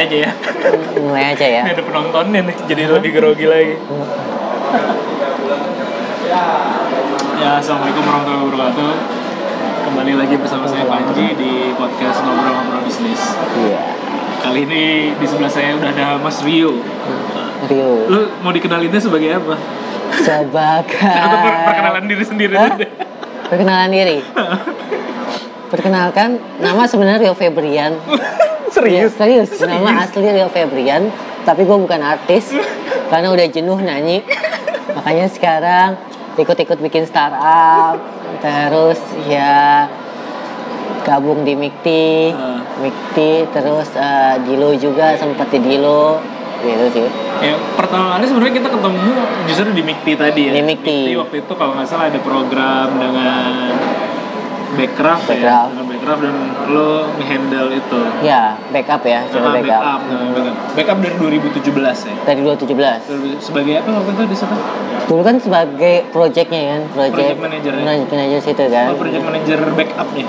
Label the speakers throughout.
Speaker 1: mulai aja ya.
Speaker 2: mulai aja ya
Speaker 1: Ini ada penontonnya nih, jadi lebih grogi lagi. Ya, assalamualaikum warahmatullahi wabarakatuh. Kembali lagi bersama saya Panji di podcast ngobrol-ngobrol bisnis.
Speaker 2: iya
Speaker 1: Kali ini di sebelah saya udah ada Mas Rio.
Speaker 2: Rio
Speaker 1: Lu mau dikenalinnya sebagai apa?
Speaker 2: sebagai
Speaker 1: Atau per- perkenalan diri sendiri
Speaker 2: Hah? perkenalan diri perkenalkan nama sebenarnya Rio Febrian
Speaker 1: Serius?
Speaker 2: Ya, serius. Nama asli Rio Febrian, tapi gue bukan artis karena udah jenuh nyanyi. Makanya sekarang ikut-ikut bikin startup, terus ya gabung di Mikti,
Speaker 1: Ah.
Speaker 2: Mikti, terus eh, Dilo juga sempat di Dilo, gitu sih.
Speaker 1: Ya, pertama kali sebenarnya kita ketemu justru di Mikti tadi ya.
Speaker 2: Di Mikti.
Speaker 1: waktu itu kalau nggak salah ada program dengan Backcraft, ya.
Speaker 2: Backcraft.
Speaker 1: Dan lo nge-handle itu.
Speaker 2: Ya, backup ya, coba
Speaker 1: Ah,
Speaker 2: backup.
Speaker 1: backup, nah, backup. Backup dari 2017 ya.
Speaker 2: Dari 2017.
Speaker 1: Sebagai apa waktu itu di situ?
Speaker 2: Dulu kan sebagai projectnya kan, project,
Speaker 1: Project manager ya?
Speaker 2: project manager situ kan.
Speaker 1: Oh, project manager backupnya.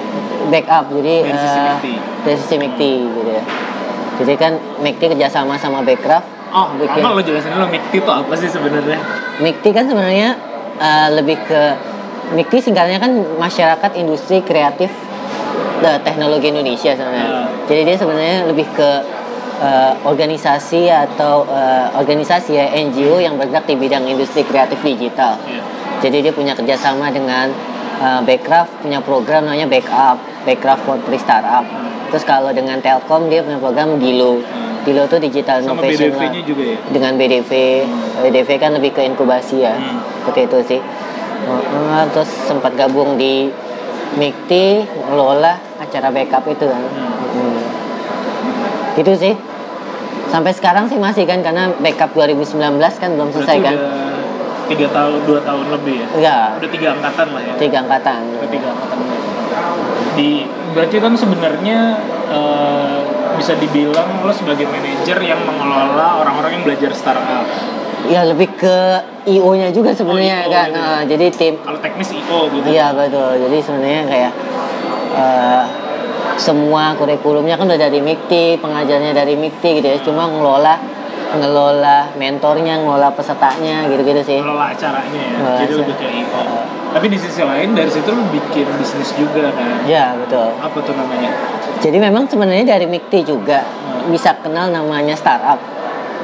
Speaker 2: backup jadi
Speaker 1: Dari sisi
Speaker 2: eh, dari sisi gitu ya jadi kan McT kerjasama sama Backcraft
Speaker 1: Oh,
Speaker 2: bikin
Speaker 1: lo jelasin dulu Mikti itu apa sih sebenarnya?
Speaker 2: McT kan sebenarnya eh, lebih ke McT singkatnya kan masyarakat industri kreatif eh, teknologi Indonesia sebenarnya
Speaker 1: Ah.
Speaker 2: jadi dia sebenarnya lebih ke eh, organisasi atau eh, organisasi ya NGO yang bergerak di bidang industri kreatif digital
Speaker 1: Iya.
Speaker 2: jadi dia punya kerjasama dengan uh, Backcraft punya program namanya Backup, Backcraft for Free Startup. Terus kalau dengan Telkom dia punya program Dilo. Dilo itu digital
Speaker 1: Sama
Speaker 2: innovation
Speaker 1: BDV-nya juga ya?
Speaker 2: Dengan BDV, BDV kan lebih ke inkubasi ya,
Speaker 1: Hmm.
Speaker 2: seperti itu sih. Uh, terus sempat gabung di Mikti, ngelola acara backup itu kan. Hmm. Gitu sih. Sampai sekarang sih masih kan karena backup 2019 kan belum selesai
Speaker 1: Berarti
Speaker 2: kan.
Speaker 1: tiga tahun, dua tahun lebih ya?
Speaker 2: Iya,
Speaker 1: Udah tiga angkatan lah ya?
Speaker 2: tiga angkatan.
Speaker 1: Udah tiga angkatan di berarti kan sebenarnya eh, bisa dibilang lo sebagai manajer yang mengelola orang-orang yang belajar startup
Speaker 2: Ya lebih ke IO-nya juga sebenarnya
Speaker 1: Oh, IO
Speaker 2: kan.
Speaker 1: gitu.
Speaker 2: Nah, jadi tim
Speaker 1: kalau teknis IO gitu
Speaker 2: Iya betul. Jadi sebenarnya kayak eh, semua kurikulumnya kan udah dari MIKTI, pengajarnya dari MIKTI gitu ya. Cuma ngelola ngelola mentornya, ngelola pesertanya gitu-gitu sih.
Speaker 1: mengelola acaranya ya
Speaker 2: Ngelola
Speaker 1: jadi
Speaker 2: acara.
Speaker 1: lebih kayak IO tapi di sisi lain dari situ lo bikin bisnis juga kan
Speaker 2: Ya betul.
Speaker 1: apa tuh namanya
Speaker 2: Jadi memang sebenarnya dari MIKTI juga
Speaker 1: Hmm.
Speaker 2: bisa kenal namanya startup.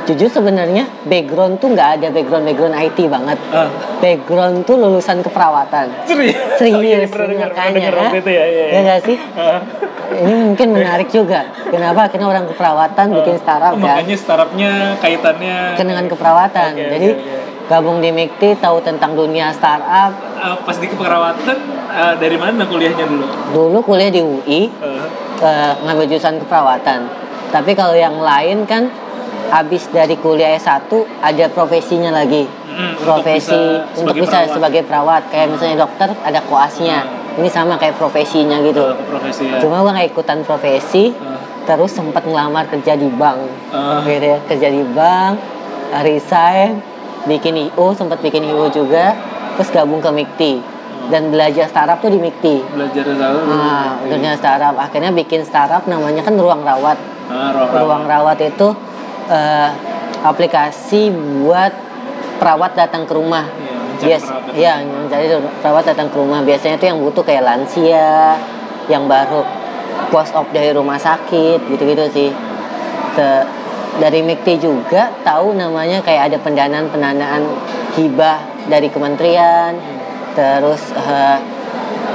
Speaker 2: Jujur sebenarnya background tuh nggak ada background background IT banget.
Speaker 1: ah
Speaker 2: Background tuh lulusan keperawatan.
Speaker 1: serius
Speaker 2: Serius,
Speaker 1: pernah dengar, pernah
Speaker 2: makanya.
Speaker 1: itu ya, iya, iya.
Speaker 2: Ya nggak sih?
Speaker 1: Ah.
Speaker 2: Ini mungkin menarik juga. Kenapa akhirnya orang keperawatan bikin startup
Speaker 1: Oh,
Speaker 2: kan?
Speaker 1: makanya startupnya kaitannya
Speaker 2: Kan dengan keperawatan.
Speaker 1: Oke,
Speaker 2: Jadi
Speaker 1: oke, oke.
Speaker 2: gabung di MIKTI tahu tentang dunia startup.
Speaker 1: Ah, pas di keperawatan ah, dari mana kuliahnya dulu
Speaker 2: Dulu kuliah di UI
Speaker 1: Ah.
Speaker 2: eh, ngambil jurusan keperawatan. Tapi kalau yang lain kan habis dari kuliah S1 ada profesinya lagi.
Speaker 1: Mm, untuk
Speaker 2: Profesi
Speaker 1: bisa
Speaker 2: untuk
Speaker 1: sebagai
Speaker 2: bisa
Speaker 1: perawat.
Speaker 2: sebagai perawat. Kayak misalnya dokter ada koasnya. Ini sama kayak profesinya gitu.
Speaker 1: Ah, profesi ya
Speaker 2: Cuma gue nggak ikutan profesi.
Speaker 1: Ah.
Speaker 2: terus sempat ngelamar kerja di bank
Speaker 1: Ah.
Speaker 2: gitu ya kerja di bank resign bikin IO sempat bikin IO juga terus gabung ke MIKTI dan belajar startup tuh di MIKTI
Speaker 1: belajar tahu
Speaker 2: nah dunia startup akhirnya bikin startup namanya kan ruang rawat
Speaker 1: ah, ruang
Speaker 2: ruang rawat itu eh, aplikasi buat perawat datang ke rumah
Speaker 1: Iya,
Speaker 2: Yes, iya, mencari perawat datang ke rumah. Biasanya tuh yang butuh kayak lansia, yang baru post op dari rumah sakit, gitu-gitu sih. Te- dari MIKTI juga tahu namanya kayak ada pendanaan-pendanaan hibah dari kementerian, terus eh,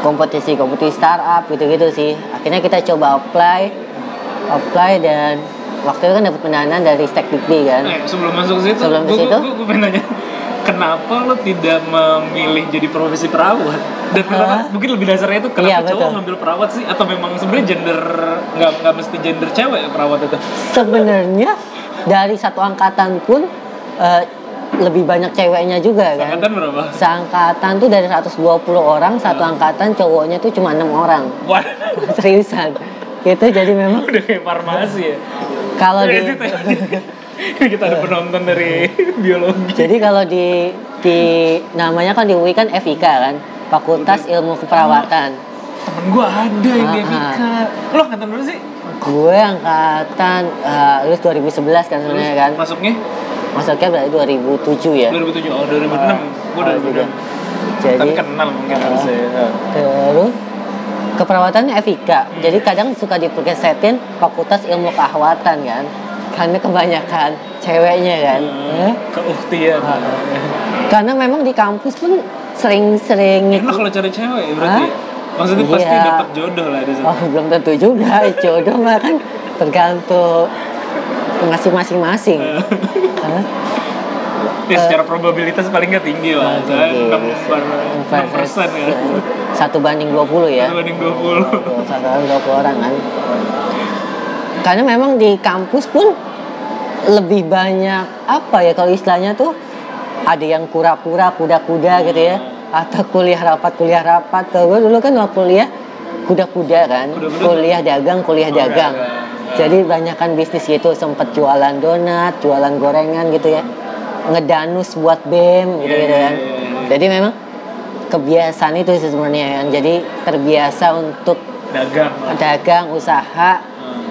Speaker 2: kompetisi-kompetisi startup gitu-gitu sih. Akhirnya kita coba apply, apply dan waktu itu kan dapat pendanaan dari Stekdikti kan.
Speaker 1: Eh, sebelum masuk situ,
Speaker 2: Sebelum
Speaker 1: gua-
Speaker 2: situ?
Speaker 1: gua pengen nanya, kenapa lo tidak memilih jadi profesi perawat? Dan kenapa, mungkin lebih dasarnya itu kenapa
Speaker 2: Iya,
Speaker 1: cowok
Speaker 2: betul.
Speaker 1: ngambil perawat sih? Atau memang sebenarnya gender nggak nggak mesti gender cewek ya perawat itu?
Speaker 2: Sebenarnya dari satu angkatan pun eh, lebih banyak ceweknya juga kan.
Speaker 1: Angkatan berapa?
Speaker 2: Seangkatan tuh dari 120 orang, satu angkatan cowoknya tuh cuma enam orang.
Speaker 1: Wah,
Speaker 2: Seriusan. Gitu jadi memang
Speaker 1: udah kayak farmasi ya.
Speaker 2: kalau di
Speaker 1: Ini kita- ada penonton dari biologi.
Speaker 2: jadi kalau di di namanya kan di UI kan FIK kan, Fakultas Ilmu Keperawatan.
Speaker 1: Temen gue ada yang di
Speaker 2: Ah,
Speaker 1: Evika. Lo angkatan berapa sih?
Speaker 2: gue angkatan uh, lulus 2011 kan sebenarnya kan
Speaker 1: Masuknya
Speaker 2: masuknya berarti 2007 ya
Speaker 1: 2007 oh 2006. Gue
Speaker 2: Oh, juga.
Speaker 1: 2006.
Speaker 2: jadi
Speaker 1: Tapi kenal mungkin
Speaker 2: Ah.
Speaker 1: harusnya. ya.
Speaker 2: terus keperawatannya FIK jadi kadang suka diperkesetin fakultas ilmu keahwatan kan karena kebanyakan ceweknya kan
Speaker 1: Hmm,
Speaker 2: Eh,
Speaker 1: Keuhtian.
Speaker 2: Ah. karena memang di kampus pun sering-sering
Speaker 1: Enak kalau cari cewek ya berarti. Ya? Maksudnya pasti
Speaker 2: Iya.
Speaker 1: dapat jodoh lah di situ.
Speaker 2: Oh belum tentu juga jodoh mah kan tergantung masing-masing masing. Hah?
Speaker 1: Ya, secara probabilitas paling nggak tinggi lah.
Speaker 2: Eh. Ah, tinggi.
Speaker 1: Enam per enam persen ya.
Speaker 2: Satu banding 20 ya.
Speaker 1: Satu banding 20.
Speaker 2: Satu banding 20 orang kan. Karena memang di kampus pun lebih banyak apa ya kalau istilahnya tuh ada yang kura-kura kuda-kuda gitu ya atau kuliah rapat kuliah rapat tuh gue dulu kan waktu kuliah kuda-kuda kan
Speaker 1: Kuda-kuda.
Speaker 2: kuliah dagang kuliah
Speaker 1: Oh,
Speaker 2: dagang jadi banyak kan bisnis gitu sempet jualan donat jualan gorengan gitu ya ngedanus buat bem gitu, gitu kan
Speaker 1: iya,
Speaker 2: jadi memang kebiasaan itu sih sebenarnya kan jadi terbiasa untuk
Speaker 1: Dagang.
Speaker 2: dagang usaha
Speaker 1: Hmm.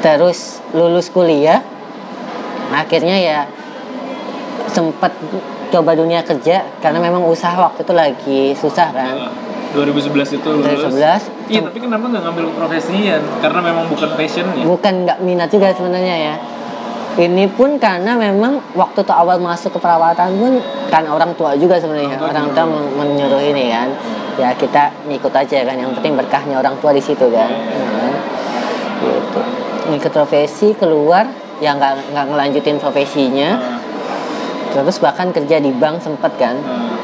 Speaker 2: terus lulus kuliah akhirnya ya sempet coba dunia kerja karena memang usaha waktu itu lagi susah kan
Speaker 1: Ah, 2011 itu lulus.
Speaker 2: 2011
Speaker 1: Iya, tapi kenapa nggak ngambil profesian? Karena memang bukan passionnya.
Speaker 2: bukan nggak minat juga sebenarnya ya ini pun karena memang waktu tuh awal masuk ke perawatan pun kan orang tua juga sebenarnya
Speaker 1: Orang tua
Speaker 2: men- menyuruh ini kan. Ya kita ngikut aja kan yang penting berkahnya orang tua di situ kan. Ya kan? gitu. Ngikut profesi keluar ya nggak nggak ngelanjutin profesinya.
Speaker 1: Ah,
Speaker 2: terus bahkan kerja di bank sempet kan.
Speaker 1: Ah.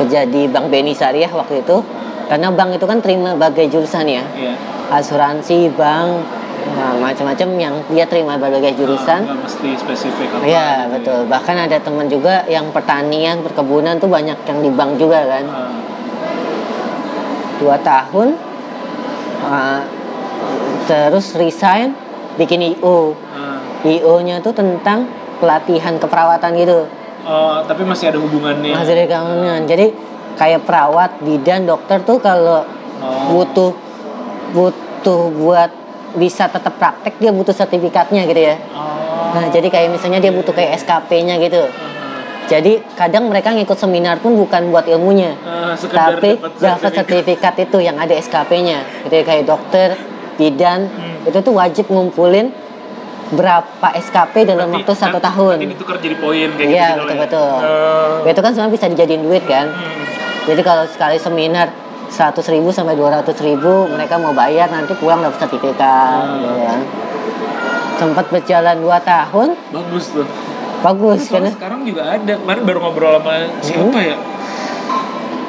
Speaker 2: kerja di bank Beni Syariah waktu itu. Karena bank itu kan terima berbagai jurusan ya.
Speaker 1: Iya.
Speaker 2: asuransi bank nah, macam-macam yang dia terima berbagai jurusan
Speaker 1: Nggak mesti spesifik apa.
Speaker 2: Iya
Speaker 1: gitu
Speaker 2: betul. Bahkan ada teman juga yang pertanian, perkebunan tuh banyak yang di bank juga kan.
Speaker 1: Ah,
Speaker 2: Dua tahun, uh, terus resign, bikin IO.
Speaker 1: ah.
Speaker 2: IO-nya tuh tentang pelatihan keperawatan gitu.
Speaker 1: Oh, tapi masih ada hubungannya.
Speaker 2: Masih dari keamanan. Jadi kayak perawat, bidan, dokter tuh kalau
Speaker 1: Oh.
Speaker 2: butuh butuh buat bisa tetap praktek dia butuh sertifikatnya gitu ya.
Speaker 1: Oh.
Speaker 2: Nah, jadi kayak misalnya dia butuh kayak SKP-nya gitu.
Speaker 1: Ah,
Speaker 2: Jadi kadang mereka ngikut seminar pun bukan buat ilmunya,
Speaker 1: sekedar
Speaker 2: tapi
Speaker 1: dapat
Speaker 2: sertifikat itu yang ada SKP-nya. Gitu ya, kayak dokter, bidan,
Speaker 1: Hmm.
Speaker 2: itu tuh wajib ngumpulin berapa SKP dalam
Speaker 1: Nanti-
Speaker 2: waktu satu
Speaker 1: nanti-
Speaker 2: tahun.
Speaker 1: Nanti ditukar jadi poin kayak
Speaker 2: Iya,
Speaker 1: gitu.
Speaker 2: betul-betul.
Speaker 1: Oh.
Speaker 2: Itu kan sebenarnya bisa dijadiin duit kan.
Speaker 1: Hmm.
Speaker 2: Jadi kalau sekali seminar 100 ribu sampai 200 ribu mereka mau bayar nanti pulang dapat sertifikat
Speaker 1: Hmm.
Speaker 2: gitu kan. Sempat berjalan 2 tahun,
Speaker 1: Bagus tuh.
Speaker 2: bagus kan.
Speaker 1: Soalnya sekarang juga ada. Kemarin baru ngobrol sama siapa ya?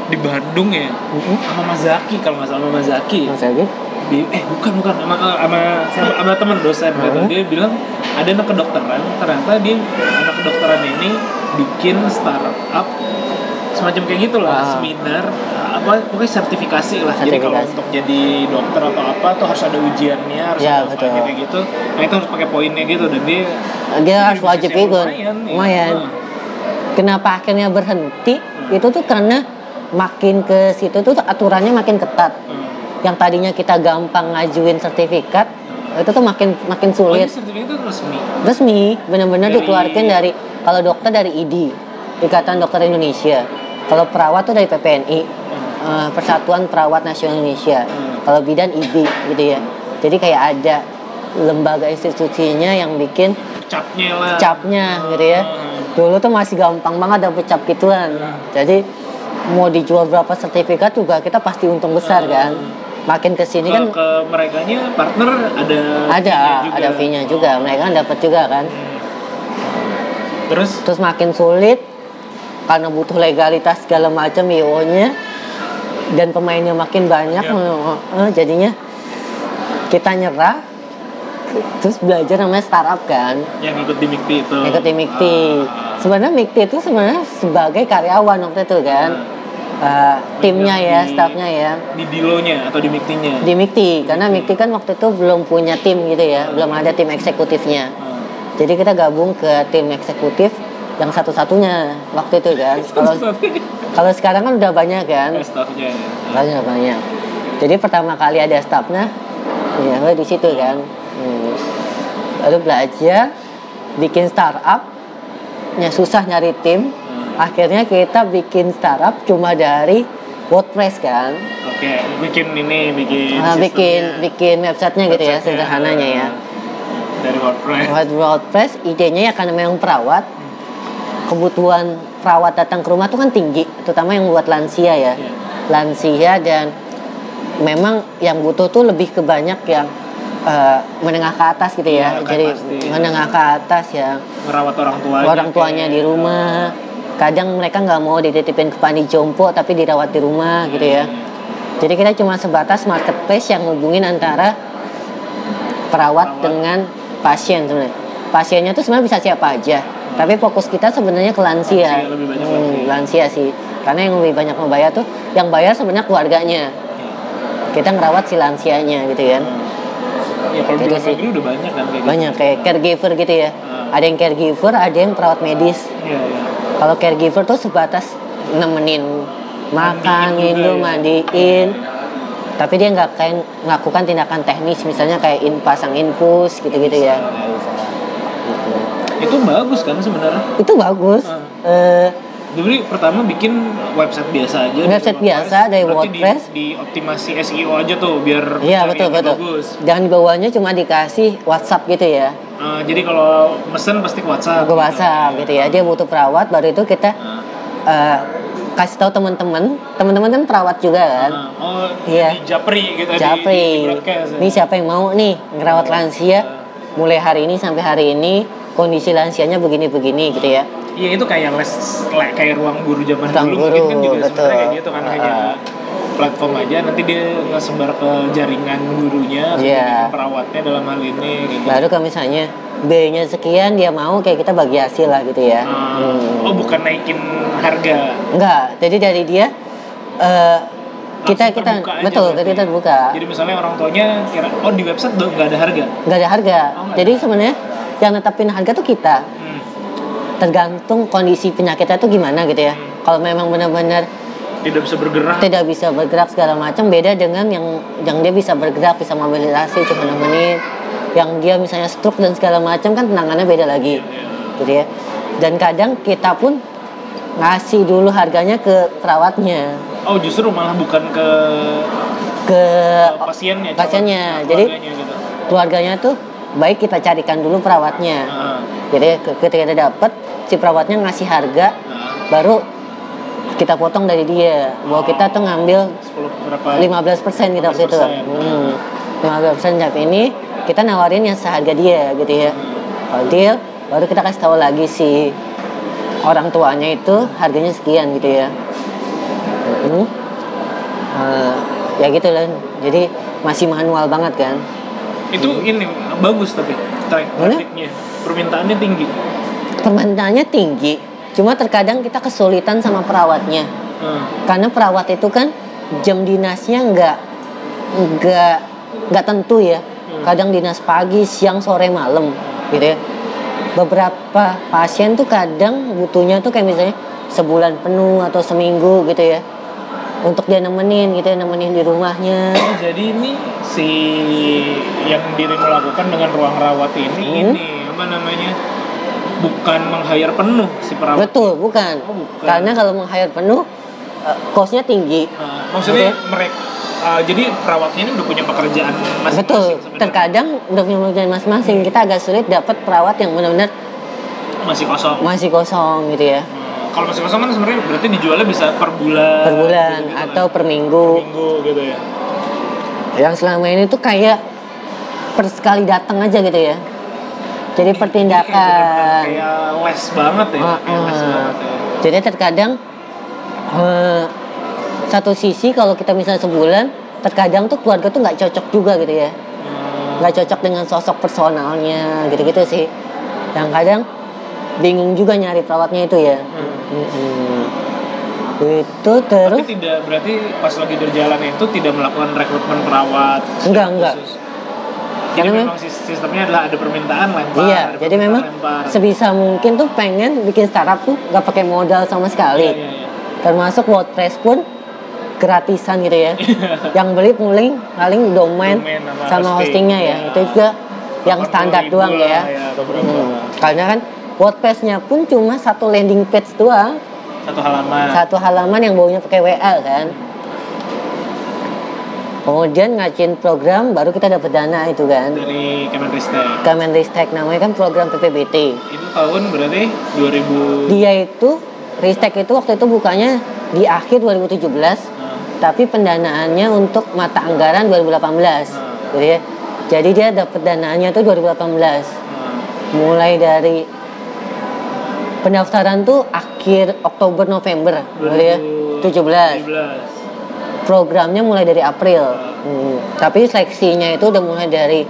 Speaker 1: Di Bandung ya.
Speaker 2: Mhm.
Speaker 1: Sama Mas Zaki kalau nggak salah sama Mas Zaki.
Speaker 2: Mas Agi?
Speaker 1: Di, eh bukan bukan sama sama sama, sama teman dosen gitu.
Speaker 2: Hmm.
Speaker 1: Dia bilang ada anak kedokteran. Ternyata dia anak kedokteran ini bikin startup semacam kayak gitulah
Speaker 2: Ah.
Speaker 1: seminar apa pokoknya sertifikasi lah jadi kalau
Speaker 2: Sertifikasi.
Speaker 1: untuk jadi dokter atau apa tuh harus ada ujiannya harus
Speaker 2: Ya,
Speaker 1: ada
Speaker 2: betul.
Speaker 1: kayak gitu nah itu harus pakai poinnya gitu dan dia
Speaker 2: Dia harus wajib ikut.
Speaker 1: lumayan, ya.
Speaker 2: Lumayan. Kenapa akhirnya berhenti?
Speaker 1: Hmm.
Speaker 2: Itu tuh karena makin ke situ tuh aturannya makin ketat.
Speaker 1: hmm.
Speaker 2: Yang tadinya kita gampang ngajuin sertifikat, itu tuh makin makin
Speaker 1: Oh,
Speaker 2: sulit.
Speaker 1: sertifikat itu resmi
Speaker 2: Resmi, benar-benar dikeluarkan dari kalau dokter dari ID, Ikatan Dokter Indonesia. Kalau perawat tuh dari PPNI, eh, Persatuan Perawat Nasional Indonesia.
Speaker 1: Hmm.
Speaker 2: Kalau bidan IBI gitu ya. Jadi kayak ada lembaga institusinya yang bikin
Speaker 1: capnya lah
Speaker 2: capnya gitu ya.
Speaker 1: Hmm.
Speaker 2: Dulu tuh masih gampang banget dapet cap gituan. Jadi mau dijual berapa sertifikat juga kita pasti untung besar kan. Makin ke sini
Speaker 1: kan ke mereka partner ada
Speaker 2: ada
Speaker 1: juga.
Speaker 2: ada fee-nya juga. Mereka kan dapat juga kan.
Speaker 1: terus
Speaker 2: Terus makin sulit karena butuh legalitas segala macam IO-nya dan pemainnya makin banyak
Speaker 1: Iya.
Speaker 2: eh, jadinya kita nyerah terus belajar namanya startup kan.
Speaker 1: Yang ikut di Mikti itu.
Speaker 2: Ikut di Mikti.
Speaker 1: Ah.
Speaker 2: sebenarnya Mikti itu sebenarnya sebagai karyawan waktu itu kan. Eh, timnya ya
Speaker 1: Di-
Speaker 2: staffnya ya.
Speaker 1: di Dilonya atau di Miktinya?
Speaker 2: Di Mikti karena Mikti. Kan waktu itu belum punya tim gitu ya belum ada tim eksekutifnya. Jadi kita gabung ke tim eksekutif yang satu-satunya waktu itu kan. Kalau kalau sekarang kan udah banyak kan.
Speaker 1: Staffnya ya.
Speaker 2: Udah banyak jadi pertama kali ada staffnya ya mulai di situ kan. Hmm. lalu belajar bikin startup nya susah nyari tim.
Speaker 1: Hmm.
Speaker 2: akhirnya kita bikin startup cuma dari WordPress kan.
Speaker 1: Oke, bikin ini, bikin
Speaker 2: Nah, bikin bikin websitenya gitu ya
Speaker 1: Websitenya,
Speaker 2: sederhananya ya.
Speaker 1: Dari WordPress.
Speaker 2: WordPress idenya ya karena memang perawat kebutuhan perawat datang ke rumah tuh kan tinggi terutama yang buat lansia ya
Speaker 1: Iya.
Speaker 2: lansia dan memang yang butuh tuh lebih ke banyak yang eh, menengah ke atas gitu ya
Speaker 1: Iya, kan
Speaker 2: jadi
Speaker 1: pasti.
Speaker 2: menengah ke atas ya
Speaker 1: Merawat orang tuanya.
Speaker 2: orang tuanya
Speaker 1: kayak-
Speaker 2: di rumah kadang mereka nggak mau dititipin ke panti jompo tapi dirawat di rumah gitu ya jadi kita cuma sebatas marketplace yang hubungin antara perawat,
Speaker 1: Perawat.
Speaker 2: dengan pasien sebenarnya. Pasiennya tuh sebenarnya bisa siapa aja. Tapi fokus kita sebenarnya ke lansia.
Speaker 1: Lansia, lebih banyak
Speaker 2: Hmm, lansia sih. Karena yang lebih banyak membayar tuh yang bayar sebenarnya keluarganya. Kita ngerawat si lansianya gitu kan.
Speaker 1: Ya kalau
Speaker 2: Gitu sih.
Speaker 1: udah banyak kan kayak
Speaker 2: Banyak kayak caregiver gitu ya.
Speaker 1: Hmm.
Speaker 2: Ada yang caregiver, ada yang perawat medis.
Speaker 1: gitu. Iya, iya.
Speaker 2: Kalau caregiver tuh sebatas nemenin makan, minum,
Speaker 1: ya.
Speaker 2: mandiin. Tapi dia nggak kayak melakukan tindakan teknis, misalnya kayak in, pasang infus gitu-gitu ya.
Speaker 1: Itu bagus kan sebenarnya.
Speaker 2: Itu bagus.
Speaker 1: Hmm.
Speaker 2: Eh,
Speaker 1: Jadi pertama bikin website biasa aja.
Speaker 2: Website biasa dari WordPress.
Speaker 1: Di, di optimasi SEO aja tuh biar
Speaker 2: Iya betul betul.
Speaker 1: Bagus.
Speaker 2: Dan di bawahnya cuma dikasih WhatsApp gitu ya,
Speaker 1: Eh, jadi kalau mesen pasti ke WhatsApp.
Speaker 2: ke WhatsApp gitu ya. Dia butuh perawat, baru itu kita
Speaker 1: Nah,
Speaker 2: eh, kasih tahu teman-teman. Teman-teman kan perawat juga kan.
Speaker 1: nah, oh,
Speaker 2: Iya.
Speaker 1: di Japri gitu di,
Speaker 2: Japri,
Speaker 1: di broadcast ya.
Speaker 2: ini siapa yang mau nih ngerawat lansia? Mulai hari ini sampai hari ini kondisi lansianya begini-begini gitu ya.
Speaker 1: Iya itu kayak les le- kayak ruang guru zaman
Speaker 2: Ruang
Speaker 1: dulu
Speaker 2: guru,
Speaker 1: mungkin kan juga
Speaker 2: betul.
Speaker 1: sebenarnya kayak gitu kan hanya
Speaker 2: Ah.
Speaker 1: platform aja nanti dia ngesebar ke jaringan gurunya atau
Speaker 2: Iya.
Speaker 1: perawatnya dalam hal ini gitu.
Speaker 2: Baru kalau misalnya B-nya sekian dia mau kayak kita bagi hasil lah gitu ya.
Speaker 1: Ah,
Speaker 2: Hmm.
Speaker 1: Oh bukan naikin harga.
Speaker 2: Enggak, jadi dari dia eh, kita kita
Speaker 1: aja
Speaker 2: betul,
Speaker 1: berarti.
Speaker 2: jadi terbuka.
Speaker 1: Jadi misalnya orang tuanya kira oh di website udah nggak ada harga.
Speaker 2: Nggak ada harga.
Speaker 1: Oh,
Speaker 2: jadi sebenarnya yang netapin harga tuh kita.
Speaker 1: Hmm.
Speaker 2: Tergantung kondisi penyakitnya tuh gimana gitu ya.
Speaker 1: Hmm.
Speaker 2: Kalau memang benar-benar
Speaker 1: Tidak bisa bergerak.
Speaker 2: tidak bisa bergerak segala macam beda dengan yang yang dia bisa bergerak bisa mobilisasi cuma nemenin yang dia misalnya stroke dan segala macam kan penanganannya beda lagi
Speaker 1: Iya.
Speaker 2: gitu ya dan kadang kita pun ngasih dulu harganya ke perawatnya
Speaker 1: Oh justru malah bukan ke,
Speaker 2: ke
Speaker 1: ke pasiennya.
Speaker 2: pasiennya. Jadi
Speaker 1: keluarganya gitu.
Speaker 2: keluarganya tuh baik kita carikan dulu perawatnya
Speaker 1: Ah,
Speaker 2: jadi ke- ketika kita dapat si perawatnya ngasih harga
Speaker 1: ah.
Speaker 2: baru kita potong dari dia bahwa kita tuh ngambil
Speaker 1: 10 berapa?
Speaker 2: 15% gitu waktu itu.
Speaker 1: 15%.
Speaker 2: Hmm. 15% tapi ini kita nawarin yang seharga dia gitu ya. Kalau deal baru kita kasih tahu lagi si orang tuanya itu harganya sekian gitu ya. Hmm. Eh, ya gitu lah. Jadi masih manual banget kan.
Speaker 1: Itu ini bagus tapi track trafficnya permintaannya tinggi.
Speaker 2: Permintaannya tinggi. Cuma terkadang kita kesulitan sama perawatnya.
Speaker 1: Hmm.
Speaker 2: Karena perawat itu kan jam dinasnya nggak nggak nggak tentu ya.
Speaker 1: Hmm.
Speaker 2: Kadang dinas pagi, siang, sore, malam, gitu ya. Beberapa pasien tuh kadang butuhnya tuh kayak misalnya sebulan penuh atau seminggu gitu ya. Untuk dia nemenin gitu ya, nemenin di rumahnya.
Speaker 1: Oh, jadi ini si yang dirimu lakukan dengan ruang rawat ini
Speaker 2: Hmm.
Speaker 1: ini apa namanya? Bukan meng-hire penuh si perawat.
Speaker 2: Betul, bukan.
Speaker 1: Oh, bukan.
Speaker 2: Karena kalau meng-hire penuh, eh, cost-nya tinggi.
Speaker 1: Nah, maksudnya
Speaker 2: Betul.
Speaker 1: mereka jadi perawatnya ini udah punya pekerjaan masing-masing
Speaker 2: Betul. Terkadang udah punya pekerjaan masing-masing. Kita agak sulit dapat perawat yang benar-benar
Speaker 1: masih kosong.
Speaker 2: masih kosong gitu ya.
Speaker 1: Hmm, Kalau masih kosong kan sebenarnya berarti dijualnya bisa per bulan.
Speaker 2: Per bulan
Speaker 1: gitu-gitu
Speaker 2: atau
Speaker 1: kan.
Speaker 2: per minggu.
Speaker 1: per minggu gitu ya.
Speaker 2: Yang selama ini tuh kayak per sekali datang aja gitu ya. Jadi pertindakan.
Speaker 1: Kayak les banget ya.
Speaker 2: Ah,
Speaker 1: kayak les banget ya.
Speaker 2: Jadi terkadang eh, satu sisi kalau kita misalnya sebulan, terkadang tuh keluarga tuh nggak cocok juga gitu ya.
Speaker 1: Hmm.
Speaker 2: Nggak cocok dengan sosok personalnya gitu-gitu sih. Yang kadang bingung juga nyari perawatnya itu ya.
Speaker 1: Hmm.
Speaker 2: Mm-mm. Itu terus
Speaker 1: Tapi tidak berarti pas lagi berjalan itu tidak melakukan rekrutmen perawat.
Speaker 2: Enggak,
Speaker 1: secara
Speaker 2: enggak.
Speaker 1: khusus. Jadi
Speaker 2: Karena
Speaker 1: memang sis- sistemnya adalah ada permintaan lempar.
Speaker 2: Iya,
Speaker 1: ada
Speaker 2: jadi memang
Speaker 1: lempar.
Speaker 2: sebisa mungkin tuh pengen bikin startup tuh nggak pakai modal sama sekali.
Speaker 1: Iya, iya, iya.
Speaker 2: Termasuk WordPress pun gratisan gitu ya. yang beli paling paling domain,
Speaker 1: Domain sama
Speaker 2: sama
Speaker 1: hosting.
Speaker 2: hostingnya ya.
Speaker 1: Ya.
Speaker 2: Itu juga yang
Speaker 1: 80.000
Speaker 2: standar doang ya.
Speaker 1: ya.
Speaker 2: Hmm. Karena kan WordPress-nya pun cuma satu landing page doang,
Speaker 1: Satu halaman.
Speaker 2: satu halaman yang baunya pakai WA kan. Kemudian ngajuin program baru kita dapat dana itu kan.
Speaker 1: Dari Kemenristek.
Speaker 2: Kemenristek namanya kan program PPBT.
Speaker 1: Itu tahun berarti 2000.
Speaker 2: Dia itu Ristek itu waktu itu bukanya di akhir 2017,
Speaker 1: Nah,
Speaker 2: tapi pendanaannya untuk mata anggaran 2018. Jadi ya, jadi dia dapat danaannya tuh 2018.
Speaker 1: nah.
Speaker 2: Mulai dari pendaftaran tuh akhir Oktober November, gitu ya. 17.
Speaker 1: 17.
Speaker 2: Programnya mulai dari April. Hmm. Tapi seleksinya itu udah mulai dari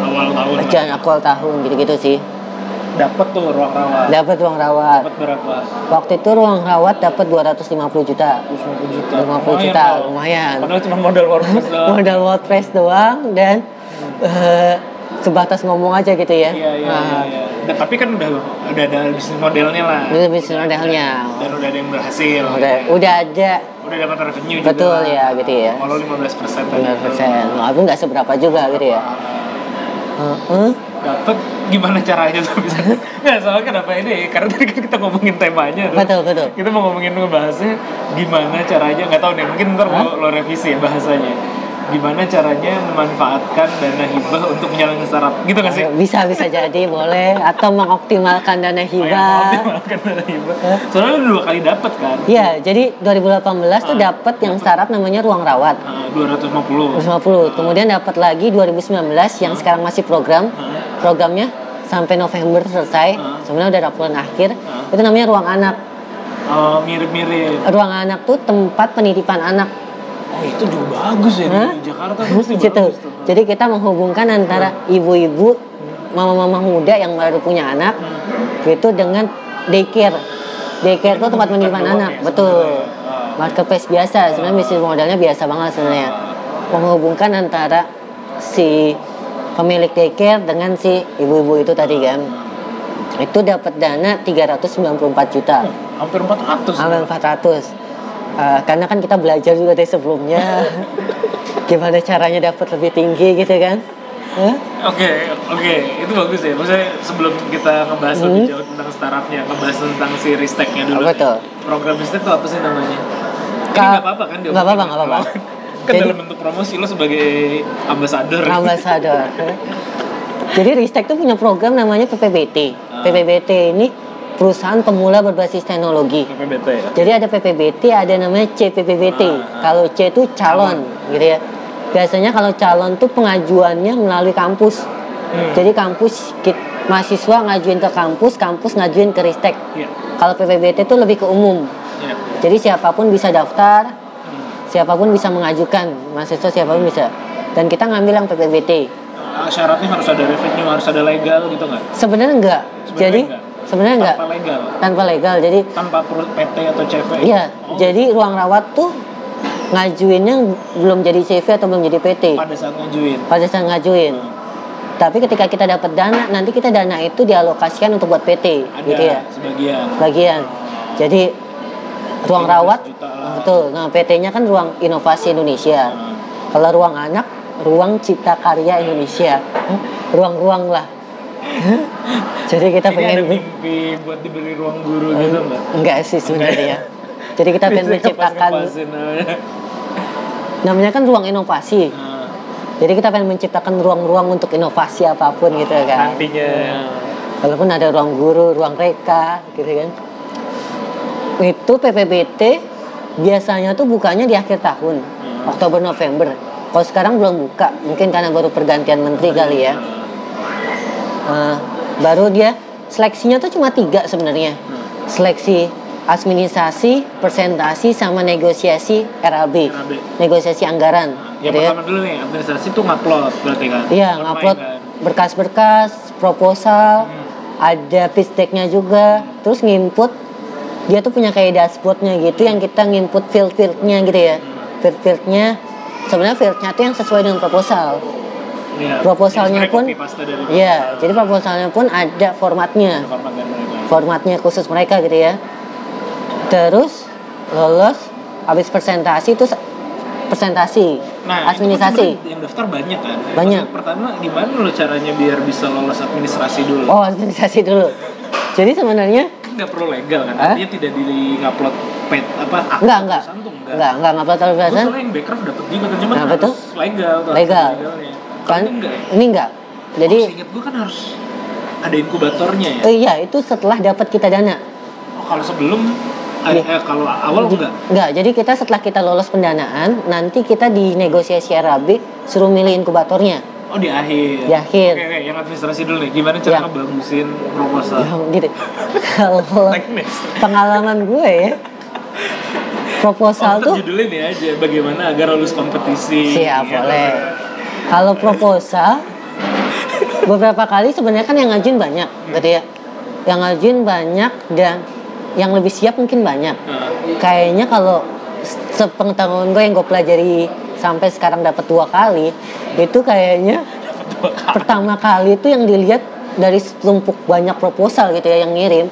Speaker 1: Awal tahun.
Speaker 2: jangan awal tahun gitu-gitu sih.
Speaker 1: Dapat tuh ruang rawat.
Speaker 2: Dapat ruang rawat.
Speaker 1: Dapat berapa?
Speaker 2: Waktu itu ruang rawat dapat 250 juta.
Speaker 1: 250 juta.
Speaker 2: 50 juta,
Speaker 1: loh.
Speaker 2: lumayan.
Speaker 1: Padahal cuma modal WordPress doang.
Speaker 2: Modal WordPress doang dan eh, sebatas ngomong aja gitu ya.
Speaker 1: Iya iya
Speaker 2: Nah,
Speaker 1: iya. iya. Dan tapi kan udah udah ada bisnis modelnya lah.
Speaker 2: Itu bisnis modelnya.
Speaker 1: Dan udah ada yang berhasil.
Speaker 2: Udah, udah ada
Speaker 1: Udah dapat revenue juga.
Speaker 2: Betul, ya, gitu ya.
Speaker 1: Walau 15 persen.
Speaker 2: 15 persen. Walaupun nggak seberapa juga gitu ya. Heeh.
Speaker 1: Dapat gimana caranya tuh bisa? Nggak soalnya kenapa ini? Karena tadi kan kita ngomongin temanya. tuh.
Speaker 2: Betul betul.
Speaker 1: Kita mau ngomongin ngebahasnya gimana caranya nggak tahu nih mungkin ntar lo, lo revisi ya bahasanya gimana caranya memanfaatkan dana hibah untuk menjalankan startup gitu nggak sih?
Speaker 2: Bisa bisa jadi boleh atau mengoptimalkan dana
Speaker 1: Oh, yang
Speaker 2: hibah.
Speaker 1: mengoptimalkan dana hibah. Soalnya lu dua kali dapat kan?
Speaker 2: Iya, jadi 2018 tuh dapat yang startup namanya Ruang Rawat.
Speaker 1: Ah, 250.
Speaker 2: 250. Kemudian dapat lagi 2019 yang sekarang masih program. Programnya sampai November selesai.
Speaker 1: Hmm.
Speaker 2: Sebenarnya udah laporan akhir.
Speaker 1: Hmm.
Speaker 2: Itu namanya Ruang Anak.
Speaker 1: Oh, mirip-mirip.
Speaker 2: Ruang Anak tuh tempat penitipan anak.
Speaker 1: Oh, itu juga bagus ya
Speaker 2: Hah?
Speaker 1: di Jakarta pasti
Speaker 2: gitu.
Speaker 1: bagus tuh.
Speaker 2: Jadi kita menghubungkan antara ibu-ibu, mama-mama muda yang baru punya anak, gitu dengan daycare. Daycare itu tempat
Speaker 1: doang
Speaker 2: anak,
Speaker 1: ya
Speaker 2: betul.
Speaker 1: Ah.
Speaker 2: Marketplace biasa, sebenarnya bisnis modelnya biasa banget sebenarnya. Menghubungkan antara si pemilik daycare dengan si ibu-ibu itu tadi kan. Itu dapat dana 394 juta.
Speaker 1: Hampir 400.
Speaker 2: Hampir 400. Eh, karena kan kita belajar juga dari sebelumnya gimana caranya dapat lebih tinggi gitu kan.
Speaker 1: Oke, oke, itu bagus ya. Maksudnya sebelum kita ngebahas
Speaker 2: Hmm.
Speaker 1: lebih jauh tentang startupnya, ngebahas tentang si Ristek-nya dulu.
Speaker 2: Apa tuh?
Speaker 1: Program Ristek itu apa sih namanya? Ini
Speaker 2: Ka-
Speaker 1: nggak apa-apa kan?
Speaker 2: nggak apa-apa, nggak apa-apa.
Speaker 1: Kan
Speaker 2: Jadi-
Speaker 1: dalam bentuk promosi lo sebagai ambasador.
Speaker 2: Ambassador. Jadi Ristek tuh punya program namanya PPBT.
Speaker 1: Ah.
Speaker 2: PPBT ini perusahaan pemula berbasis teknologi.
Speaker 1: PPBT ya.
Speaker 2: Jadi ada PPBT, ada namanya CPPBT.
Speaker 1: Ah, ah.
Speaker 2: Kalau C itu calon, gitu ya. Biasanya kalau calon tuh pengajuannya melalui kampus.
Speaker 1: Hmm.
Speaker 2: Jadi kampus kit- mahasiswa ngajuin ke kampus, kampus ngajuin ke Ristek.
Speaker 1: Iya.
Speaker 2: Kalau PPBT itu lebih ke umum.
Speaker 1: Iya.
Speaker 2: Jadi siapa pun bisa daftar,
Speaker 1: Hmm.
Speaker 2: siapa pun bisa mengajukan, mahasiswa siapa pun bisa. Dan kita ngambil yang PPBT.
Speaker 1: Ah, Syaratnya harus ada revenue, harus ada legal gitu nggak?
Speaker 2: Sebenarnya enggak.
Speaker 1: Sebenarnya
Speaker 2: Jadi
Speaker 1: enggak.
Speaker 2: Sebenarnya enggak
Speaker 1: Tanpa legal.
Speaker 2: tanpa legal. Jadi
Speaker 1: Tanpa perut PT atau CV.
Speaker 2: iya,
Speaker 1: Oh,
Speaker 2: jadi ruang rawat tuh ngajuinnya belum jadi CV atau belum jadi PT
Speaker 1: pada saat ngajuin.
Speaker 2: pada saat ngajuin. Tapi ketika kita dapat dana, nanti kita dana itu dialokasikan untuk buat PT,
Speaker 1: Ada
Speaker 2: gitu ya.
Speaker 1: sebagian.
Speaker 2: Bagian. Jadi ruang
Speaker 1: 15
Speaker 2: rawat betul. Nah, PT-nya kan ruang inovasi Indonesia.
Speaker 1: Nah,
Speaker 2: Kalau ruang anak, ruang cipta karya Indonesia. Ruang-ruang lah. Jadi kita
Speaker 1: Ini
Speaker 2: pengen
Speaker 1: ada mimpi buat diberi ruang guru gitu mbak?
Speaker 2: enggak sih sebenarnya. Jadi kita pengen menciptakan namanya kan ruang inovasi.
Speaker 1: Nah,
Speaker 2: Jadi kita pengen menciptakan ruang-ruang untuk inovasi apa pun gitu kan.
Speaker 1: nantinya
Speaker 2: Walaupun ada ruang guru, ruang reka gitu kan. Itu PPBT biasanya tuh bukanya di akhir tahun,
Speaker 1: Hmm.
Speaker 2: Oktober November. Kalau sekarang belum buka, mungkin karena baru pergantian menteri kali ya. Eh, baru dia seleksinya tuh cuma tiga sebenarnya.
Speaker 1: Hmm.
Speaker 2: Seleksi administrasi, presentasi, sama negosiasi RAB,
Speaker 1: RAB.
Speaker 2: negosiasi anggaran.
Speaker 1: Yang
Speaker 2: gitu ya.
Speaker 1: pertama dulu nih, administrasi tuh ngupload berarti kan?
Speaker 2: Iya, ngupload
Speaker 1: kan?
Speaker 2: berkas-berkas, proposal,
Speaker 1: Hmm.
Speaker 2: ada pitch deck-nya juga, terus nginput dia tuh punya kayak dashboard-nya gitu yang kita nginput field-fieldnya gitu ya. Field-fieldnya sebenarnya field-nya tuh yang sesuai dengan proposal.
Speaker 1: Iya.
Speaker 2: Proposalnya pun
Speaker 1: dari
Speaker 2: Iya, jadi proposalnya pun ada formatnya.
Speaker 1: format.
Speaker 2: Formatnya khusus mereka gitu ya. Terus lolos habis presentasi itu se- presentasi
Speaker 1: Nah,
Speaker 2: administrasi
Speaker 1: yang daftar banyak kan.
Speaker 2: Banyak.
Speaker 1: Maksudnya Pertama gimana lo caranya biar bisa lolos administrasi dulu?
Speaker 2: oh administrasi dulu jadi sebenarnya
Speaker 1: Kan nggak perlu legal kan? Artinya tidak di ngupload pet apa
Speaker 2: enggak enggak
Speaker 1: enggak.
Speaker 2: enggak enggak ngupload perusahaan
Speaker 1: soalnya yang backcraft dapat juga kan cuma
Speaker 2: Nah,
Speaker 1: harus legal harus
Speaker 2: Legal. Kan
Speaker 1: Kan enggak ya?
Speaker 2: ini enggak jadi
Speaker 1: oh, gue kan harus ada inkubatornya ya.
Speaker 2: eh, iya itu setelah dapat kita dana
Speaker 1: Oh, kalau sebelum eh,
Speaker 2: Iya.
Speaker 1: eh, kalau awal enggak.
Speaker 2: Enggak, jadi kita setelah kita lolos pendanaan, nanti kita di negosiasi RAB suruh milih inkubatornya.
Speaker 1: Oh di akhir.
Speaker 2: Di akhir.
Speaker 1: Oke, oke, yang administrasi dulu nih. Gimana cara
Speaker 2: Ya.
Speaker 1: ngebagusin proposal?
Speaker 2: Ya, gitu. Kalau pengalaman gue ya, proposal
Speaker 1: Oh,
Speaker 2: tuh
Speaker 1: judulnya nih aja bagaimana agar lulus kompetisi.
Speaker 2: siap
Speaker 1: Ya.
Speaker 2: boleh. Kalau proposal beberapa kali sebenarnya kan yang ngajuin banyak, gitu ya. Yang ngajuin banyak dan yang lebih siap mungkin banyak.
Speaker 1: Nah,
Speaker 2: Kayaknya kalau sepengetahuan gue yang gue pelajari sampai sekarang dapat dua kali, itu kayaknya
Speaker 1: kali.
Speaker 2: pertama kali itu yang dilihat dari setumpuk banyak proposal gitu ya yang ngirim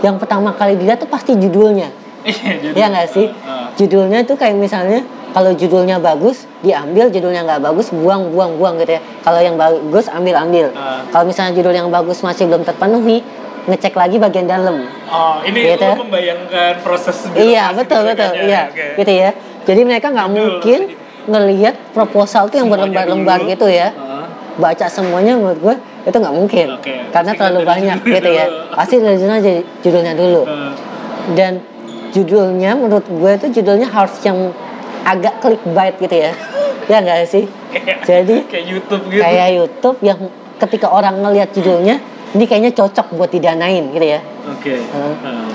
Speaker 2: yang pertama kali dilihat tuh pasti judulnya
Speaker 1: Iya, jadi.
Speaker 2: ya nggak sih
Speaker 1: Ah,
Speaker 2: judulnya tuh kayak misalnya kalau judulnya bagus diambil. Judulnya nggak bagus buang buang buang gitu ya. Kalau yang bagus ambil ambil.
Speaker 1: Ah.
Speaker 2: kalau misalnya judul yang bagus masih belum terpenuhi ngecek lagi bagian dalam.
Speaker 1: Oh, ini
Speaker 2: Gitu.
Speaker 1: lu membayangkan proses
Speaker 2: iya betul betul.
Speaker 1: kebanyakan,
Speaker 2: iya
Speaker 1: oke.
Speaker 2: gitu ya. Jadi mereka nggak mungkin ngelihat proposal tuh yang berlembar-lembar gitu ya.
Speaker 1: Ah,
Speaker 2: baca semuanya menurut gue itu nggak mungkin.
Speaker 1: Oke.
Speaker 2: karena
Speaker 1: Pasti
Speaker 2: terlalu banyak
Speaker 1: judul
Speaker 2: gitu ya. pasti dari judulnya dulu.
Speaker 1: Ah.
Speaker 2: dan judulnya menurut gue itu judulnya harus yang agak clickbait gitu ya ya nggak sih
Speaker 1: Kayak-
Speaker 2: jadi
Speaker 1: kayak YouTube gitu.
Speaker 2: kayak YouTube yang ketika orang ngelihat judulnya ini kayaknya cocok buat didanain gitu ya
Speaker 1: Oke.
Speaker 2: Ah.
Speaker 1: Ah.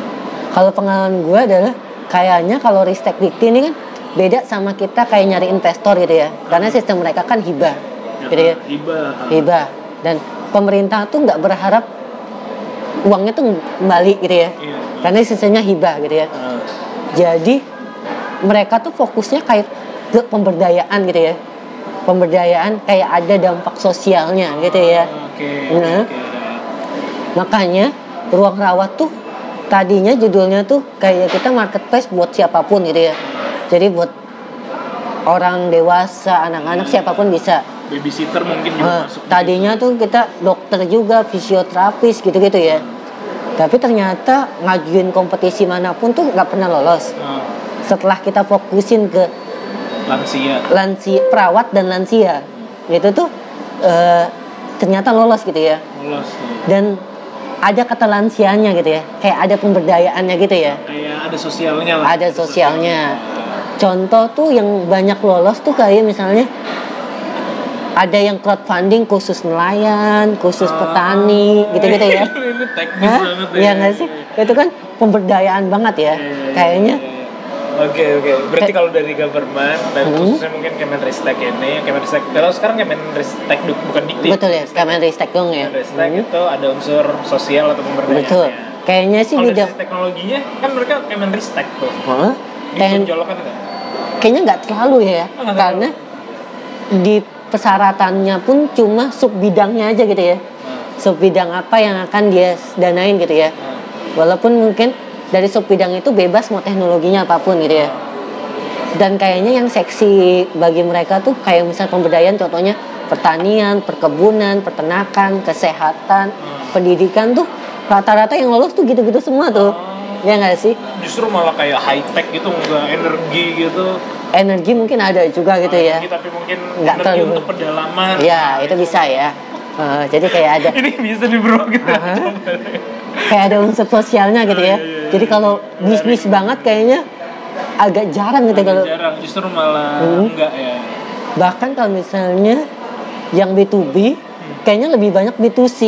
Speaker 2: kalau pengalaman gue adalah kayaknya kalau Ristek Dikti ini kan beda sama kita kayak nyari investor gitu ya karena sistem mereka kan hibah gitu ya
Speaker 1: Hibah.
Speaker 2: hibah dan pemerintah tuh nggak berharap uangnya tuh kembali gitu ya
Speaker 1: Iya.
Speaker 2: karena sistemnya hibah gitu ya jadi mereka tuh fokusnya kayak ke pemberdayaan gitu ya pemberdayaan kayak ada dampak sosialnya gitu ya
Speaker 1: Oke.
Speaker 2: Nah.
Speaker 1: oke.
Speaker 2: makanya ruang rawat tuh tadinya judulnya tuh kayak kita marketplace buat siapa pun gitu ya jadi buat orang dewasa anak-anak siapa pun bisa
Speaker 1: Babysitter mungkin juga
Speaker 2: Nah,
Speaker 1: masuk.
Speaker 2: tadinya tuh kita dokter juga, fisioterapis gitu-gitu ya. Tapi ternyata ngajuin kompetisi mana pun tuh nggak pernah lolos.
Speaker 1: Ah,
Speaker 2: Setelah kita fokusin ke
Speaker 1: lansia.
Speaker 2: lansia, perawat dan lansia, itu tuh eh, ternyata lolos gitu ya.
Speaker 1: Lolos.
Speaker 2: Dan ada kata lansianya gitu ya, kayak ada pemberdayaannya gitu ya.
Speaker 1: Kayak ada sosialnya lah.
Speaker 2: Ada sosialnya. Contoh tuh yang banyak lolos tuh kayak misalnya ada yang crowdfunding khusus nelayan, khusus
Speaker 1: Ah.
Speaker 2: petani, gitu-gitu ya.
Speaker 1: Ini teknis
Speaker 2: Hah?
Speaker 1: banget ya.
Speaker 2: Iya nggak sih? Itu kan pemberdayaan banget ya.
Speaker 1: Iya, iya, iya, Iya, iya. Oke oke, berarti kalau dari government dan
Speaker 2: Hmm.
Speaker 1: khususnya mungkin Kemenristek ini, Kemenristek kalau sekarang Kemenristek bukan dikti.
Speaker 2: betul ya, Kemenristek dong ya.
Speaker 1: Kemenristek
Speaker 2: Hmm.
Speaker 1: itu ada unsur sosial atau pemberdayaan.
Speaker 2: Betul. Kayaknya sih
Speaker 1: Kalau
Speaker 2: bidang
Speaker 1: teknologinya kan mereka Kemenristek tuh.
Speaker 2: Hah? Kayak-
Speaker 1: Ditonjolkan nggak?
Speaker 2: kayaknya nggak terlalu ya,
Speaker 1: Oh,
Speaker 2: karena di persyaratannya pun cuma sub bidangnya aja gitu ya.
Speaker 1: Nah,
Speaker 2: Sub bidang apa yang akan dia danain gitu ya.
Speaker 1: nah.
Speaker 2: Walaupun mungkin dari sub bidang itu bebas mau teknologinya apa pun gitu ya. Dan kayaknya yang seksi bagi mereka tuh kayak misal pemberdayaan contohnya pertanian, perkebunan, peternakan, kesehatan, pendidikan tuh rata-rata yang lolos tuh gitu-gitu semua tuh. Ya nggak sih?
Speaker 1: Justru malah kayak high tech gitu, nggak energi gitu.
Speaker 2: Energi mungkin ada juga gitu ya.
Speaker 1: Energi, tapi mungkin
Speaker 2: Nggak
Speaker 1: energi
Speaker 2: terlalu.
Speaker 1: untuk pedalaman.
Speaker 2: Ya, itu bisa ya. Eh, jadi kayak ada
Speaker 1: Ini bisa di bro gitu.
Speaker 2: Aha. Kayak ada unsur sosialnya gitu ya.
Speaker 1: Iya, iya, iya.
Speaker 2: Jadi kalau bisnis banget kayaknya agak jarang gitu kalau
Speaker 1: jarang justru malah
Speaker 2: Hmm.
Speaker 1: enggak ya
Speaker 2: bahkan kalau misalnya yang B2B kayaknya lebih banyak B2C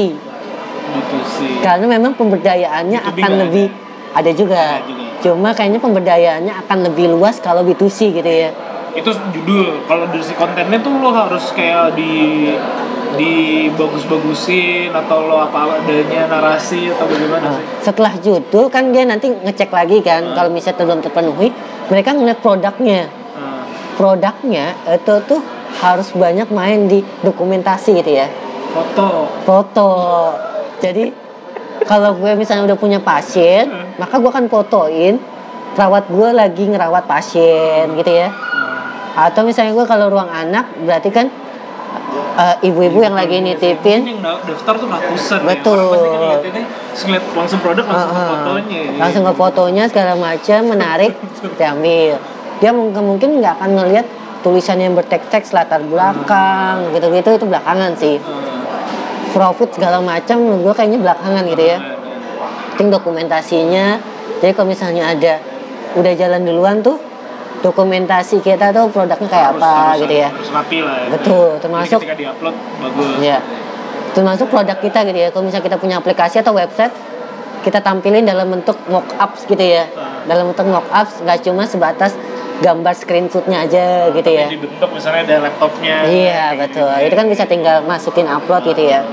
Speaker 1: gitu sih
Speaker 2: karena memang pemberdayaannya
Speaker 1: B2B
Speaker 2: akan lebih ada juga.
Speaker 1: Ada juga.
Speaker 2: Cuma kayaknya pemberdayaannya akan lebih luas kalau B2C gitu ya.
Speaker 1: itu judul kalau dari si kontennya tuh lo harus kayak di di bagus-bagusin atau lo apa adanya narasi atau bagaimana
Speaker 2: Nah,
Speaker 1: sih
Speaker 2: setelah judul kan dia nanti ngecek lagi kan kalau misalnya belum terpenuhi, mereka ngeliat produknya.
Speaker 1: Nah,
Speaker 2: Produknya itu tuh harus banyak main di dokumentasi gitu ya.
Speaker 1: foto.
Speaker 2: Foto. Jadi kalau gue misalnya udah punya pasien, maka gue akan fotoin perawat gue lagi ngerawat pasien gitu ya. Atau misalnya gue kalau ruang anak berarti kan eh, ibu-ibu yang lagi nitipin
Speaker 1: yang daftar tuh ratusan
Speaker 2: Betul.
Speaker 1: ya. Orang pasti kan ngeliat langsung produk langsung ke
Speaker 2: Heeh.
Speaker 1: fotonya ya.
Speaker 2: langsung ke fotonya segala macam menarik diambil dia mungkin mungkin nggak akan ngelihat tulisan yang berteks-teks latar belakang gitu-gitu itu belakangan sih
Speaker 1: Heeh.
Speaker 2: profit segala macam gue kayaknya belakangan gitu ya penting dokumentasinya jadi kalau misalnya ada udah jalan duluan tuh dokumentasi kita tuh produknya kayak
Speaker 1: Harus-
Speaker 2: apa
Speaker 1: harus-
Speaker 2: gitu ya
Speaker 1: Harus rapi lah ya.
Speaker 2: Betul,
Speaker 1: Jadi
Speaker 2: termasuk-
Speaker 1: ketika diupload bagus.
Speaker 2: Iya. termasuk produk kita gitu ya kalau misalnya kita punya aplikasi atau website kita tampilin dalam bentuk mockups gitu ya dalam bentuk mockups nggak cuma sebatas gambar screenshotnya aja gitu ya
Speaker 1: dibentuk misalnya ada laptopnya.
Speaker 2: iya betul itu kan bisa tinggal masukin upload gitu ya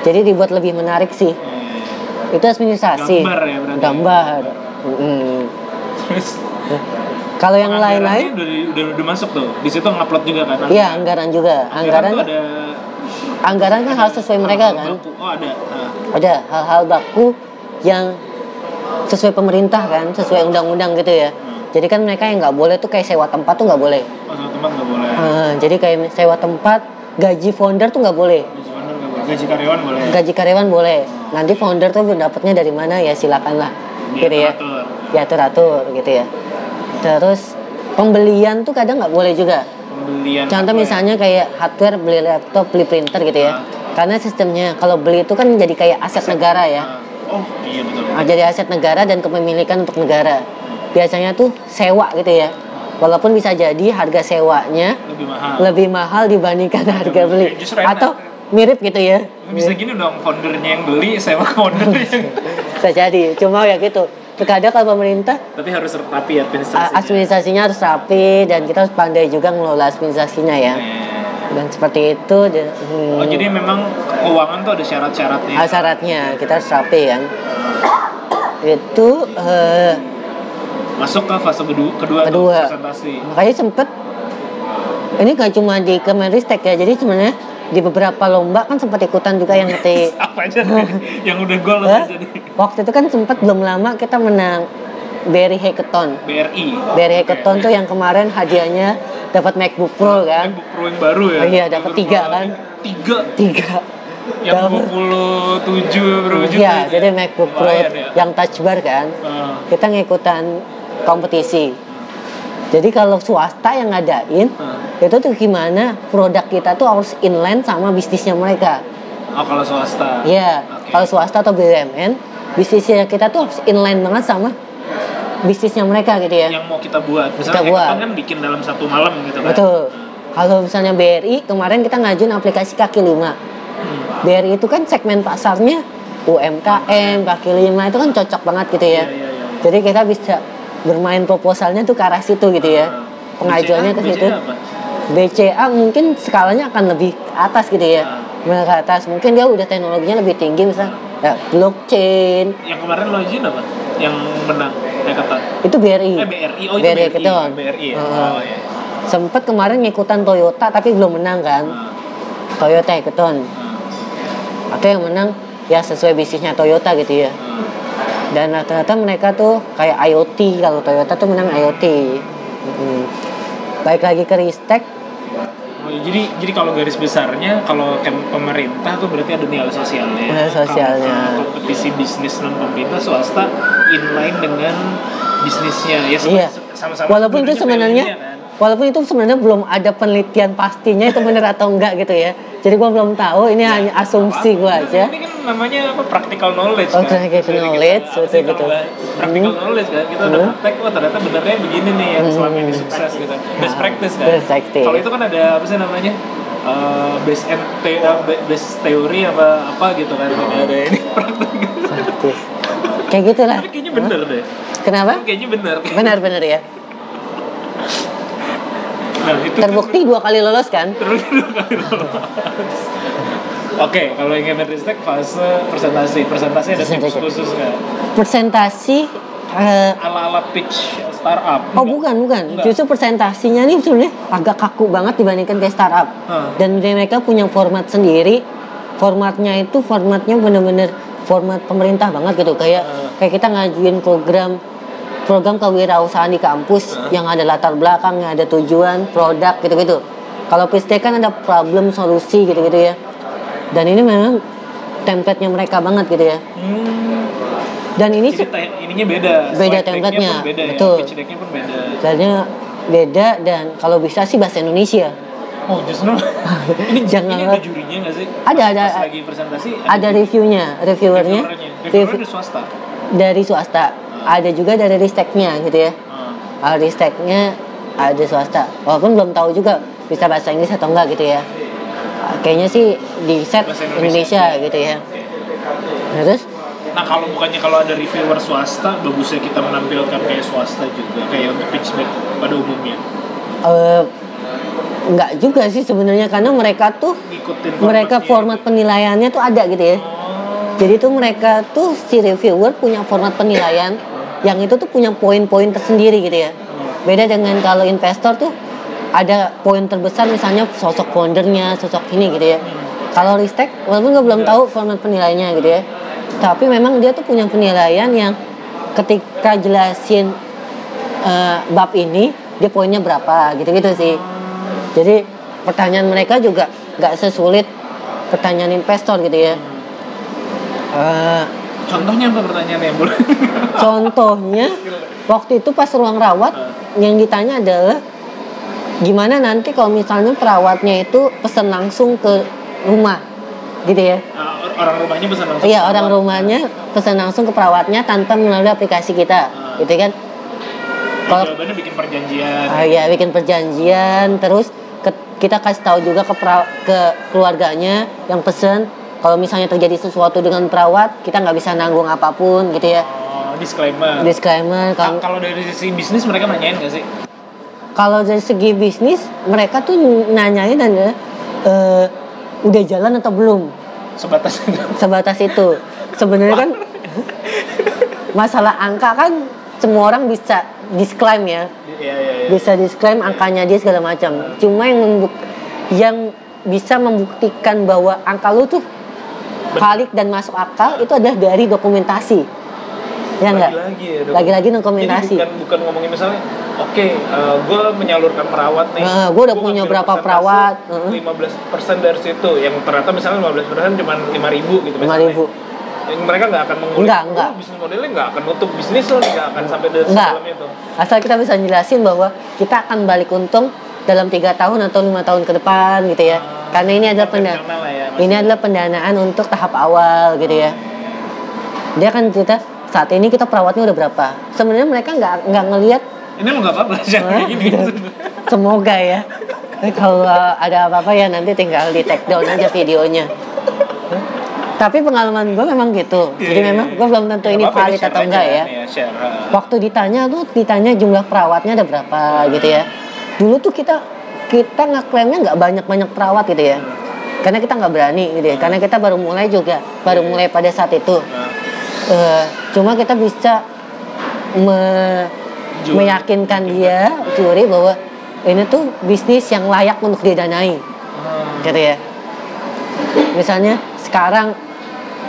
Speaker 2: jadi dibuat lebih menarik sih
Speaker 1: Iya.
Speaker 2: itu administrasi
Speaker 1: Gambar ya berarti.
Speaker 2: gambar Mm.
Speaker 1: Terus
Speaker 2: kalau yang lain-lain?
Speaker 1: udah, udah, udah masuk tuh. Di situ ngupload juga kan.
Speaker 2: iya anggaran juga.
Speaker 1: Anggaran
Speaker 2: anggaran
Speaker 1: tuh ada
Speaker 2: anggaran kan harus sesuai mereka kan?
Speaker 1: baku. Oh ada. Nah,
Speaker 2: ada hal-hal baku yang sesuai pemerintah kan? Sesuai undang-undang gitu ya. Jadi kan mereka yang nggak boleh tuh kayak sewa tempat tuh nggak boleh.
Speaker 1: Oh sama teman nggak boleh.
Speaker 2: Ah, jadi kayak sewa tempat gaji founder tuh nggak boleh.
Speaker 1: Gaji owner nggak boleh. Gaji karyawan boleh.
Speaker 2: gaji karyawan boleh. Nanti founder tuh dapatnya dari mana? Ya silakan lah gitu ya. diatur atur gitu ya terus pembelian tuh kadang nggak boleh juga
Speaker 1: Pembelian.
Speaker 2: contoh
Speaker 1: ya?
Speaker 2: misalnya kayak hardware beli laptop beli printer gitu ya
Speaker 1: Ah.
Speaker 2: karena sistemnya kalau beli itu kan jadi kayak aset negara ya
Speaker 1: Ah, Oh iya betul.
Speaker 2: Ah, jadi aset negara dan kepemilikan untuk negara. Biasanya tuh sewa gitu ya. Walaupun bisa jadi harga sewanya
Speaker 1: Lebih mahal.
Speaker 2: lebih mahal dibandingkan harga beli.
Speaker 1: Justru enak.
Speaker 2: Atau mirip gitu ya.
Speaker 1: Bisa gini dong, foundernya yang beli, sewa ke foundernya.
Speaker 2: Bisa jadi. Cuma ya gitu. Terkadang kalau pemerintah
Speaker 1: Tapi harus rapi ya administrasinya.
Speaker 2: administrasinya harus rapi dan kita harus pandai juga ngelola administrasinya ya.
Speaker 1: Iya.
Speaker 2: Dan seperti itu dan, hmm,
Speaker 1: Oh jadi memang keuangan tuh ada syarat-syaratnya.
Speaker 2: ah, syaratnya kita harus rapi kan. Itu eh,
Speaker 1: Masuk ke fase kedua, kedua,
Speaker 2: Kedua.
Speaker 1: presentasi.
Speaker 2: makanya sempet ini gak cuma di Kemenristek ya jadi sebenarnya di beberapa lomba kan sempat ikutan juga yang ngetik
Speaker 1: Apa aja yang udah gol
Speaker 2: Hah?
Speaker 1: aja nih.
Speaker 2: waktu itu kan sempat belum lama kita menang Berry Hackathon
Speaker 1: BRI.
Speaker 2: Berry Hackathon tuh yang kemarin hadiahnya dapat MacBook Pro kan
Speaker 1: MacBook Pro yang baru ya.
Speaker 2: Oh iya, dapat tiga kan?
Speaker 1: Tiga.
Speaker 2: tiga
Speaker 1: Yang
Speaker 2: Dapat.
Speaker 1: 27 berapa juta?
Speaker 2: Iya,
Speaker 1: itu
Speaker 2: jadi
Speaker 1: ya?
Speaker 2: MacBook Pro
Speaker 1: ya.
Speaker 2: yang touch bar kan
Speaker 1: Ah,
Speaker 2: kita ngikutan kompetisi jadi kalau swasta yang ngadain
Speaker 1: ah.
Speaker 2: itu tuh gimana produk kita tuh harus inline sama bisnisnya mereka
Speaker 1: Oh kalau swasta.
Speaker 2: Iya,
Speaker 1: Oke.
Speaker 2: kalau swasta atau BUMN, bisnisnya kita tuh harus inline banget sama bisnisnya mereka gitu ya.
Speaker 1: Yang mau kita buat. Misalnya
Speaker 2: Kita buat.
Speaker 1: kan bikin dalam satu malam gitu kan.
Speaker 2: Betul. Kalau misalnya BRI, kemarin kita ngajuin aplikasi kaki lima.
Speaker 1: Hmm.
Speaker 2: BRI itu kan segmen pasarnya UMKM, kaki lima itu kan cocok banget gitu ya.
Speaker 1: Iya, iya, iya.
Speaker 2: Jadi kita bisa bermain proposalnya tuh ke arah situ gitu ya.
Speaker 1: Ah.
Speaker 2: Pengajuannya ke situ.
Speaker 1: BCA
Speaker 2: mungkin skalanya akan lebih atas gitu ya.
Speaker 1: Ah.
Speaker 2: Menengah ke atas. Mungkin dia udah teknologinya lebih tinggi misalnya ya, blockchain,
Speaker 1: Yang kemarin lo izin apa? Yang menang hackathon.
Speaker 2: itu BRI.
Speaker 1: Eh BRI, oh itu
Speaker 2: BRI
Speaker 1: BRI,
Speaker 2: Hackathon.
Speaker 1: BRI ya.
Speaker 2: Heeh.
Speaker 1: Oh iya.
Speaker 2: Sempet kemarin ngikutan Toyota tapi belum menang kan.
Speaker 1: Ah,
Speaker 2: Toyota Hackathon.
Speaker 1: ah,
Speaker 2: Atau yang menang ya sesuai bisnisnya Toyota gitu ya.
Speaker 1: ah.
Speaker 2: Dan rata-rata mereka tuh kayak IoT kalau Toyota tuh menang IoT. Mm. Baik lagi ke Ristek,
Speaker 1: Oh, iya, jadi jadi kalau garis besarnya kalau pemerintah tuh berarti ada nilai sosialnya.
Speaker 2: Nilai sosialnya.
Speaker 1: Kalau kompetisi bisnis non pemerintah swasta inline dengan bisnisnya ya
Speaker 2: Iya.
Speaker 1: sama-sama.
Speaker 2: Walaupun itu sebenarnya. Walaupun itu sebenarnya belum ada penelitian pastinya itu benar atau enggak gitu ya. Jadi gua belum tahu, ini hanya asumsi gua aja.
Speaker 1: Ini kan namanya apa practical knowledge
Speaker 2: Oh,
Speaker 1: kan.
Speaker 2: practical knowledge, betul, betul.
Speaker 1: Practical
Speaker 2: Hmm.
Speaker 1: knowledge kan. Kita udah
Speaker 2: Hmm.
Speaker 1: praktek, oh ternyata benernya begini nih yang selama ini
Speaker 2: Hmm.
Speaker 1: sukses gitu. Best
Speaker 2: Ah,
Speaker 1: practice kan.
Speaker 2: best practice.
Speaker 1: Kalau itu kan ada apa sih namanya? Eh, base and te- eh, ba- base teori apa apa gitu kan Ada- ada ini praktek
Speaker 2: Praktis. Kayak gitu lah.
Speaker 1: kayaknya bener deh
Speaker 2: Kenapa?
Speaker 1: kayaknya bener
Speaker 2: Benar-benar ya.
Speaker 1: Nah itu
Speaker 2: Terbukti dua kali lolos kan?
Speaker 1: terus dua kali lolos. Oke, kalau yang Kemenristek fase presentasi, presentasi ada tips khusus nggak?
Speaker 2: Presentasi eh,
Speaker 1: Ala-ala pitch startup?
Speaker 2: Oh bukan bukan,
Speaker 1: Enggak.
Speaker 2: justru presentasinya nih sebenarnya agak kaku banget dibandingkan kayak startup.
Speaker 1: Hah.
Speaker 2: Dan mereka punya format sendiri. Formatnya itu formatnya bener-bener format pemerintah banget gitu. Kayak
Speaker 1: Hah.
Speaker 2: kayak kita ngajuin program program kewirausahaan di kampus
Speaker 1: Hah?
Speaker 2: yang ada latar belakangnya, ada tujuan, produk gitu-gitu. Kalau Pistek kan ada problem, solusi gitu-gitu ya. Dan ini memang template-nya mereka banget gitu ya.
Speaker 1: Hmm.
Speaker 2: Dan ini
Speaker 1: Jadi te- ininya beda.
Speaker 2: Beda
Speaker 1: slide
Speaker 2: template-nya,
Speaker 1: beda
Speaker 2: betul.
Speaker 1: Ya. Pitch deck-nya pun beda.
Speaker 2: sebenarnya beda dan kalau bisa sih bahasa Indonesia.
Speaker 1: Oh justru ini
Speaker 2: Jangan
Speaker 1: ini ada jurinya nggak sih?
Speaker 2: Ada, ada.
Speaker 1: Pas lagi presentasi
Speaker 2: Ada reviewnya, reviewernya,
Speaker 1: reviewernya.
Speaker 2: rev-
Speaker 1: Reviewer dari swasta.
Speaker 2: dari swasta. Ada juga dari risteknya gitu ya. Uh, risteknya ada swasta. Walaupun belum tahu juga bisa bahasa Inggris atau enggak gitu ya. Uh, Kayaknya sih di set Indonesia, gitu ya. Nah, terus
Speaker 1: Nah kalau bukannya kalau ada reviewer swasta, bagusnya kita menampilkan kayak swasta juga, kayak untuk pitch deck pada umumnya.
Speaker 2: eh enggak juga sih sebenarnya karena mereka tuh
Speaker 1: Ikutin
Speaker 2: mereka format penilaiannya tuh ada gitu ya.
Speaker 1: Oh.
Speaker 2: Jadi tuh mereka tuh si reviewer punya format penilaian yang itu tuh punya poin-poin tersendiri gitu ya. Beda dengan kalau investor tuh ada poin terbesar misalnya sosok foundernya, sosok ini gitu ya. Kalau Ristek walaupun gue belum tahu format penilaiannya gitu ya. Tapi memang dia tuh punya penilaian yang ketika jelasin eh, bab ini dia poinnya berapa gitu-gitu sih. Jadi pertanyaan mereka juga nggak sesulit pertanyaan investor gitu ya. Eh,
Speaker 1: Contohnya apa pertanyaannya yang boleh?
Speaker 2: Contohnya waktu itu pas ruang rawat yang ditanya adalah gimana nanti kalau misalnya perawatnya itu pesan langsung ke rumah gitu ya.
Speaker 1: Ah, orang rumahnya pesan langsung.
Speaker 2: Iya orang rumahnya pesan langsung ke perawatnya tanpa melalui aplikasi kita gitu kan. Kalau
Speaker 1: Jawabannya bikin perjanjian.
Speaker 2: ah, ya bikin perjanjian terus ke- kita kasih tahu juga ke pra- ke keluarganya yang pesen kalau misalnya terjadi sesuatu dengan perawat kita nggak bisa nanggung apa pun gitu ya.
Speaker 1: Oh, disclaimer.
Speaker 2: Disclaimer
Speaker 1: Ka-
Speaker 2: kalau
Speaker 1: Kalau dari sisi bisnis mereka nanyain nggak sih?
Speaker 2: kalau dari segi bisnis mereka tuh nanyain adalah eh, udah jalan atau belum
Speaker 1: Sebatas itu.
Speaker 2: sebatas itu sebenarnya kan masalah angka kan semua orang bisa disclaim ya
Speaker 1: Iya iya iya.
Speaker 2: bisa disclaim angkanya dia segala macam cuma yang membuk yang bisa membuktikan bahwa angka lu tuh valid dan masuk akal itu adalah dari dokumentasi ya enggak
Speaker 1: Lagi-lagi ya.
Speaker 2: Lagi-lagi dokumentasi.
Speaker 1: Bukan bukan ngomongin misalnya, oke, gue menyalurkan perawat nih.
Speaker 2: Nah, gua udah
Speaker 1: Gua
Speaker 2: punya berapa perawat, heeh.
Speaker 1: 15% dari situ, yang ternyata misalnya 15% cuma 5 ribu gitu.
Speaker 2: lima ribu
Speaker 1: Yang mereka nggak akan mengulik.
Speaker 2: Enggak, enggak.
Speaker 1: "Oh, bisnis modelnya nggak akan nutup bisnis lo, nggak akan sampai dari
Speaker 2: Enggak.
Speaker 1: dalam itu.
Speaker 2: asal kita bisa jelasin bahwa kita akan balik untung dalam tiga tahun atau lima tahun ke depan gitu ya karena ini adalah penda
Speaker 1: Konvensional lah ya,
Speaker 2: ini adalah pendanaan untuk tahap awal gitu ya. Dia kan cerita saat ini kita perawatnya udah berapa? Sebenarnya mereka nggak nggak ngelihat.
Speaker 1: Ini lo nggak apa-apa sih kayak gini.
Speaker 2: semoga ya. Kalau ada apa-apa ya nanti tinggal di take down aja videonya. Tapi pengalaman gue memang gitu. Jadi
Speaker 1: Iya,
Speaker 2: memang
Speaker 1: iya.
Speaker 2: gue belum tentu ini valid atau enggak ya.
Speaker 1: Iya, share. ah.
Speaker 2: waktu ditanya tuh ditanya jumlah perawatnya ada berapa gitu ya. Dulu tuh kita kita ngeklaimnya nggak banyak banyak perawat gitu ya. Karena kita nggak berani gitu ya. Karena kita baru mulai juga baru mulai pada saat itu. Eh, cuma kita bisa me- meyakinkan dia juri bahwa ini tuh bisnis yang layak untuk didanai.
Speaker 1: Ah.
Speaker 2: gitu ya. Misalnya sekarang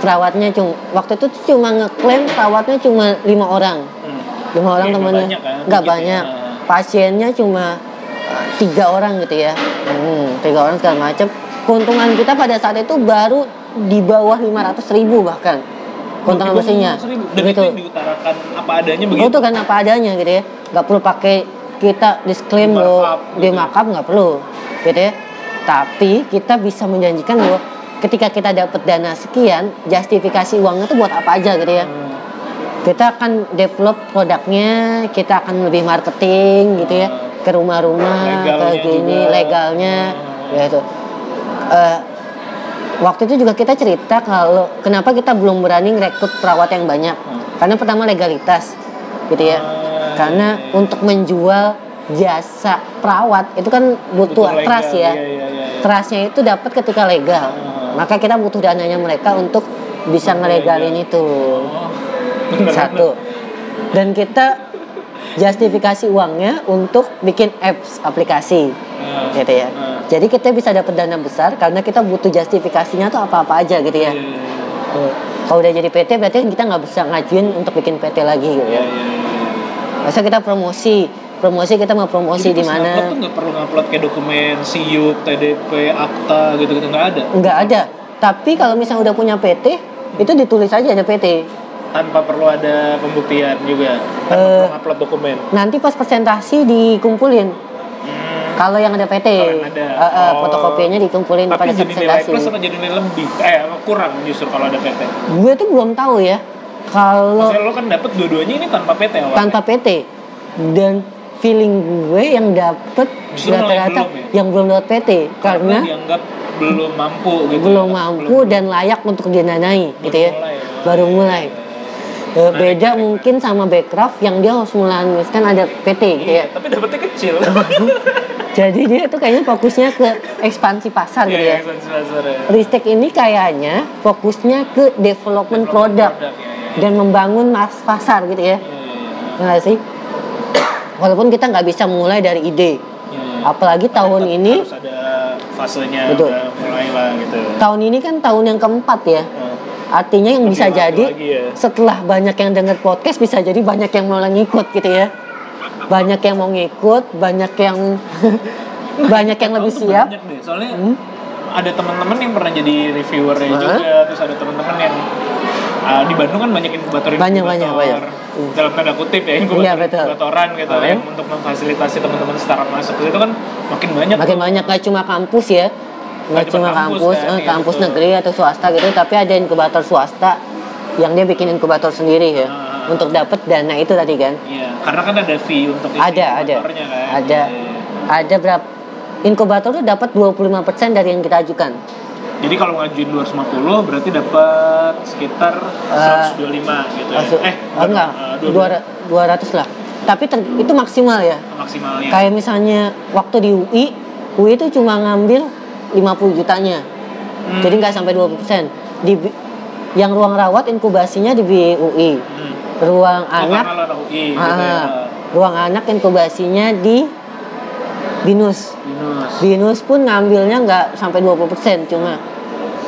Speaker 2: perawatnya cuma waktu itu cuma ngeklaim perawatnya cuma lima orang.
Speaker 1: Hmm.
Speaker 2: lima orang
Speaker 1: Iya, nggak
Speaker 2: temennya
Speaker 1: banyak kan, ya.
Speaker 2: banyak. Pasiennya cuma uh, tiga orang gitu ya. Hmm, tiga orang segala macam keuntungan kita pada saat itu baru di bawah 500 ribu bahkan. Keuntungan bersihnya
Speaker 1: 500.000. Dan itu
Speaker 2: gitu
Speaker 1: yang diutarakan apa adanya begitu.
Speaker 2: itu kan apa adanya gitu ya. Nggak perlu pakai kita disclaim
Speaker 1: Di
Speaker 2: di
Speaker 1: gitu.
Speaker 2: markup nggak perlu gitu ya. Tapi kita bisa menjanjikan bahwa ketika kita dapat dana sekian justifikasi uangnya itu buat apa aja gitu ya.
Speaker 1: Hmm.
Speaker 2: kita akan develop produknya kita akan lebih marketing gitu ya ke rumah-rumah ke
Speaker 1: Legalnya
Speaker 2: gini
Speaker 1: juga.
Speaker 2: legalnya
Speaker 1: Hmm.
Speaker 2: ya itu Eh, waktu itu juga kita cerita kalau kenapa kita belum berani merekrut perawat yang banyak karena pertama legalitas gitu ya
Speaker 1: Ah,
Speaker 2: karena
Speaker 1: iya.
Speaker 2: untuk menjual jasa perawat itu kan butuh
Speaker 1: legal,
Speaker 2: trust ya
Speaker 1: iya, iya, iya, iya.
Speaker 2: trustnya itu dapat ketika legal
Speaker 1: Hmm.
Speaker 2: maka kita butuh dananya mereka untuk bisa ngelegalin itu
Speaker 1: Oh,
Speaker 2: satu dan kita justifikasi uangnya untuk bikin apps aplikasi
Speaker 1: bener.
Speaker 2: gitu ya
Speaker 1: Hmm.
Speaker 2: jadi kita bisa dapat dana besar karena kita butuh justifikasinya tuh apa-apa aja gitu ya
Speaker 1: Iya, iya, iya.
Speaker 2: Tuh. kalau udah jadi PT berarti kan kita nggak bisa ngajuin untuk bikin PT lagi gitu
Speaker 1: Iya,
Speaker 2: ya
Speaker 1: iya, iya.
Speaker 2: masa kita promosi promosi kita mau promosi di
Speaker 1: ngupload tuh
Speaker 2: mana
Speaker 1: nggak perlu ngupload kayak dokumen siup, TDP, akta gitu-gitu nggak ada.
Speaker 2: nggak ada tapi kalau misalnya udah punya PT itu ditulis aja ada PT
Speaker 1: Tanpa perlu ada pembuktian juga. Tanpa
Speaker 2: Eh.
Speaker 1: perlu ngupload dokumen.
Speaker 2: nanti pas presentasi dikumpulin
Speaker 1: Hmm.
Speaker 2: kalau yang ada PT
Speaker 1: yang ada.
Speaker 2: Eh, eh,
Speaker 1: Oh.
Speaker 2: fotokopinya dikumpulin
Speaker 1: Tapi
Speaker 2: pada
Speaker 1: jadi nilai
Speaker 2: presentasi
Speaker 1: plus apa jadi nilai lebih? Eh kurang justru kalau ada PT.
Speaker 2: gue tuh belum tahu ya kalau
Speaker 1: Maksudnya lo kan dapet dua-duanya ini tanpa PT awalnya.
Speaker 2: tanpa PT dan feeling gue yang dapet
Speaker 1: yang
Speaker 2: rata-rata
Speaker 1: belum ya?
Speaker 2: yang belum dapat PT karena
Speaker 1: dianggap belum mampu gitu.
Speaker 2: belum
Speaker 1: ya.
Speaker 2: mampu dan layak untuk didanai
Speaker 1: Baru
Speaker 2: gitu ya
Speaker 1: mulai ya.
Speaker 2: baru mulai Eh, beda mungkin sama backcraft yang dia harus melanjutkan ada PT gitu
Speaker 1: Iya,
Speaker 2: ya.
Speaker 1: tapi dapetnya kecil.
Speaker 2: jadi dia tuh kayaknya fokusnya ke ekspansi pasar gitu
Speaker 1: Iya,
Speaker 2: ya.
Speaker 1: ekspansi pasar ya.
Speaker 2: Ristek ini kayaknya fokusnya ke development produk dan membangun mas pasar gitu ya.
Speaker 1: Iya, iya,
Speaker 2: Nggak sih? Walaupun kita nggak bisa mulai dari ide.
Speaker 1: Iya, iya.
Speaker 2: apalagi tahun ini
Speaker 1: harus ada fasenya
Speaker 2: Betul.
Speaker 1: udah mulai lah gitu.
Speaker 2: tahun ini kan tahun yang keempat ya artinya yang
Speaker 1: Lebih
Speaker 2: bisa jadi
Speaker 1: lagi ya.
Speaker 2: setelah banyak yang denger podcast bisa jadi banyak yang mulai ngikut gitu ya banyak yang mau ngikut banyak yang banyak yang lebih
Speaker 1: tuh
Speaker 2: siap
Speaker 1: Banyak deh. Soalnya
Speaker 2: Hmm.
Speaker 1: ada teman-teman yang pernah jadi reviewernya
Speaker 2: Hah?
Speaker 1: juga, terus ada teman-teman yang ah, di Bandung kan banyak inkubator
Speaker 2: Banyak, banyak, banyak.
Speaker 1: dalam tanda kutip ya inkubator
Speaker 2: Iya, betul.
Speaker 1: inkubatoran gitu
Speaker 2: Ah.
Speaker 1: yang untuk memfasilitasi teman-teman startup masuk ke situ kan makin banyak
Speaker 2: makin banyak nggak cuma kampus ya nggak
Speaker 1: cuma kampus
Speaker 2: kampus,
Speaker 1: kan,
Speaker 2: eh,
Speaker 1: iya,
Speaker 2: kampus
Speaker 1: betul.
Speaker 2: negeri atau swasta gitu tapi ada inkubator swasta yang dia bikin inkubator sendiri ya
Speaker 1: Ah.
Speaker 2: untuk dapat dana itu tadi kan
Speaker 1: Iya, karena kan ada fee untuk
Speaker 2: ada ada
Speaker 1: kan.
Speaker 2: ada
Speaker 1: Iya.
Speaker 2: ada berapa inkubator tuh dapat 25% dari yang kita ajukan
Speaker 1: Jadi kalau ngajuin 250 berarti dapat sekitar 125 gitu ya. Eh,
Speaker 2: oh, enggak
Speaker 1: eh,
Speaker 2: 200 200 lah tapi ter- itu maksimal ya
Speaker 1: maksimalnya.
Speaker 2: kayak misalnya waktu di UI UI itu cuma ngambil 50 jutanya
Speaker 1: Hmm.
Speaker 2: jadi nggak sampai 20% di yang ruang rawat inkubasinya di UI
Speaker 1: Hmm.
Speaker 2: ruang
Speaker 1: Oh,
Speaker 2: anak
Speaker 1: UI gitu
Speaker 2: ah,
Speaker 1: ya.
Speaker 2: ruang anak inkubasinya di binus
Speaker 1: Binus.
Speaker 2: binus pun ngambilnya nggak sampai 20% cuma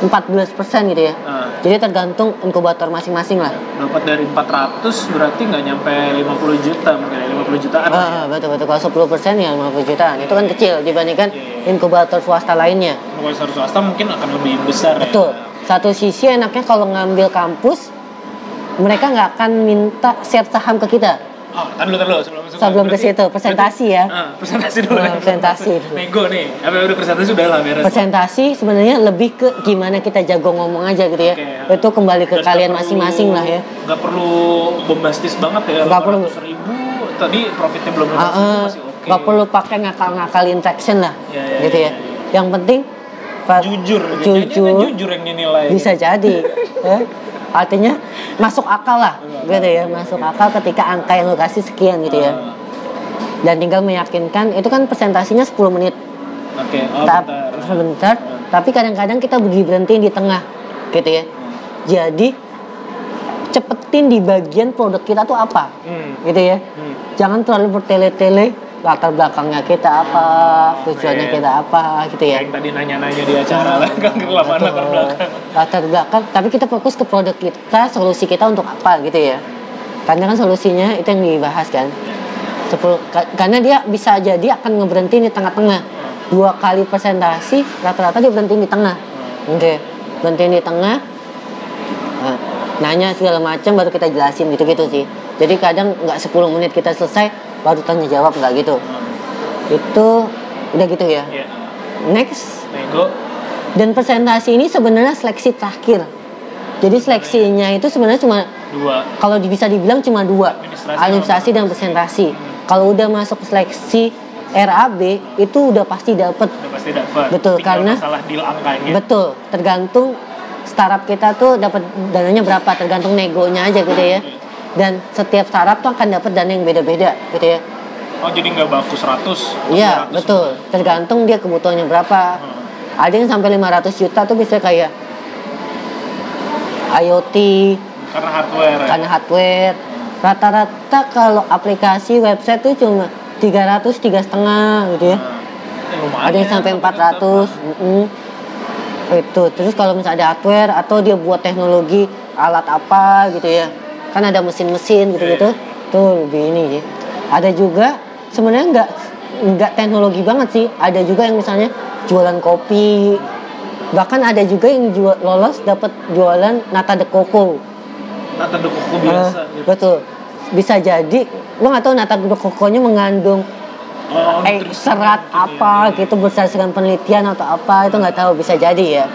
Speaker 2: 14% gitu ya.
Speaker 1: Nah,
Speaker 2: jadi tergantung inkubator masing-masing lah.
Speaker 1: Dapat dari 400 berarti nggak nyampe 50 juta mungkin ya, 50 jutaan lah ya.
Speaker 2: Betul betul. Kalau 10 persen ya 50 jutaan. Itu kan kecil dibandingkan
Speaker 1: Iya, iya.
Speaker 2: inkubator swasta lainnya.
Speaker 1: Secara swasta mungkin akan lebih besar
Speaker 2: betul.
Speaker 1: Ya.
Speaker 2: satu sisi enaknya kalau ngambil kampus mereka nggak akan minta share saham ke kita
Speaker 1: Oh, dulu, tar dulu sebelum masuk.
Speaker 2: Sebelum ke situ, presentasi ya.
Speaker 1: Ah, presentasi dulu.
Speaker 2: Ah, presentasi.
Speaker 1: Nego nih. Apa udah presentasi udah lah beres.
Speaker 2: presentasi sebenarnya lebih ke gimana kita jago ngomong aja gitu ya
Speaker 1: Oke.
Speaker 2: itu kembali ke
Speaker 1: Dan
Speaker 2: kalian masing-masing lah ya
Speaker 1: Nggak perlu bombastis banget ya.
Speaker 2: Nggak perlu.
Speaker 1: 500 ribu tadi profitnya belum
Speaker 2: Ah,
Speaker 1: 500 ribu
Speaker 2: ah,
Speaker 1: masih oke.
Speaker 2: nggak perlu pakai ngakal-ngakalin traction lah
Speaker 1: Ya, ya,
Speaker 2: gitu
Speaker 1: ya,
Speaker 2: ya,
Speaker 1: ya.
Speaker 2: yang penting
Speaker 1: jujur
Speaker 2: Jujur.
Speaker 1: jujur yang dinilai.
Speaker 2: bisa jadi ya. Artinya masuk akal lah gitu ya masuk akal ketika angka yang lo kasih sekian gitu ya dan tinggal meyakinkan itu kan presentasinya 10 menit
Speaker 1: Oke. Oh,
Speaker 2: Tap-
Speaker 1: bentar.
Speaker 2: sebentar tapi kadang-kadang kita beri berhenti di tengah gitu ya jadi cepetin di bagian produk kita tuh apa
Speaker 1: Hmm.
Speaker 2: gitu ya
Speaker 1: Hmm.
Speaker 2: jangan terlalu bertele-tele latar belakangnya kita apa tujuannya
Speaker 1: iya.
Speaker 2: kita apa gitu ya.
Speaker 1: Yang tadi nanya-nanya di acara lah kan kelamaan latar belakang.
Speaker 2: latar belakang tapi kita fokus ke produk kita solusi kita untuk apa gitu ya. Karena kan solusinya itu yang dibahas kan. Sepuluh, ka- karena dia bisa jadi akan ngeberhenti di tengah-tengah. Dua kali presentasi rata-rata dia berhenti di tengah. Oke berhenti di tengah. Nah, nanya segala macam baru kita jelasin gitu-gitu sih. Jadi kadang nggak 10 menit kita selesai baru tanya jawab nggak gitu itu udah gitu ya
Speaker 1: Iya.
Speaker 2: next
Speaker 1: Nego.
Speaker 2: dan presentasi ini sebenarnya seleksi terakhir. Jadi seleksinya itu sebenarnya cuma
Speaker 1: Dua.
Speaker 2: kalau bisa dibilang cuma dua,
Speaker 1: Administrasi
Speaker 2: administrasi dan presentasi. Kalau udah masuk seleksi RAB itu udah pasti dapet.
Speaker 1: Udah pasti dapat.
Speaker 2: Betul,
Speaker 1: Tinggal
Speaker 2: karena-
Speaker 1: masalah deal angkanya.
Speaker 2: Betul, tergantung startup kita tuh dapat dananya berapa, tergantung negonya aja gitu ya. Dan setiap startup tuh akan dapat dana yang beda-beda gitu ya.
Speaker 1: Oh jadi nggak baku 100
Speaker 2: Iya,
Speaker 1: 200
Speaker 2: betul. Tergantung dia kebutuhannya berapa.
Speaker 1: Hmm.
Speaker 2: Ada yang sampai 500 juta tuh bisa kayak IoT,
Speaker 1: Karena hardware ya.
Speaker 2: karena hardware. Rata-rata kalau aplikasi website tuh cuma 300 tiga setengah gitu ya.
Speaker 1: Nah, ya.
Speaker 2: Ada yang sampai 400. mm-mm. Itu. Terus kalau misalnya ada hardware atau dia buat teknologi alat apa gitu ya. Kan ada mesin-mesin gitu-gitu. Tuh lebih ini sih. ada juga sebenarnya nggak nggak teknologi banget sih ada juga yang misalnya jualan kopi bahkan ada juga yang jual lolos dapat jualan nata de coco
Speaker 1: Nata de coco
Speaker 2: Eh,
Speaker 1: biasa gitu.
Speaker 2: betul bisa jadi lo nggak tahu nata de coco-nya mengandung
Speaker 1: Oh,
Speaker 2: eh, serat
Speaker 1: gitu ya.
Speaker 2: apa gitu berdasarkan penelitian atau apa itu nggak tahu bisa jadi ya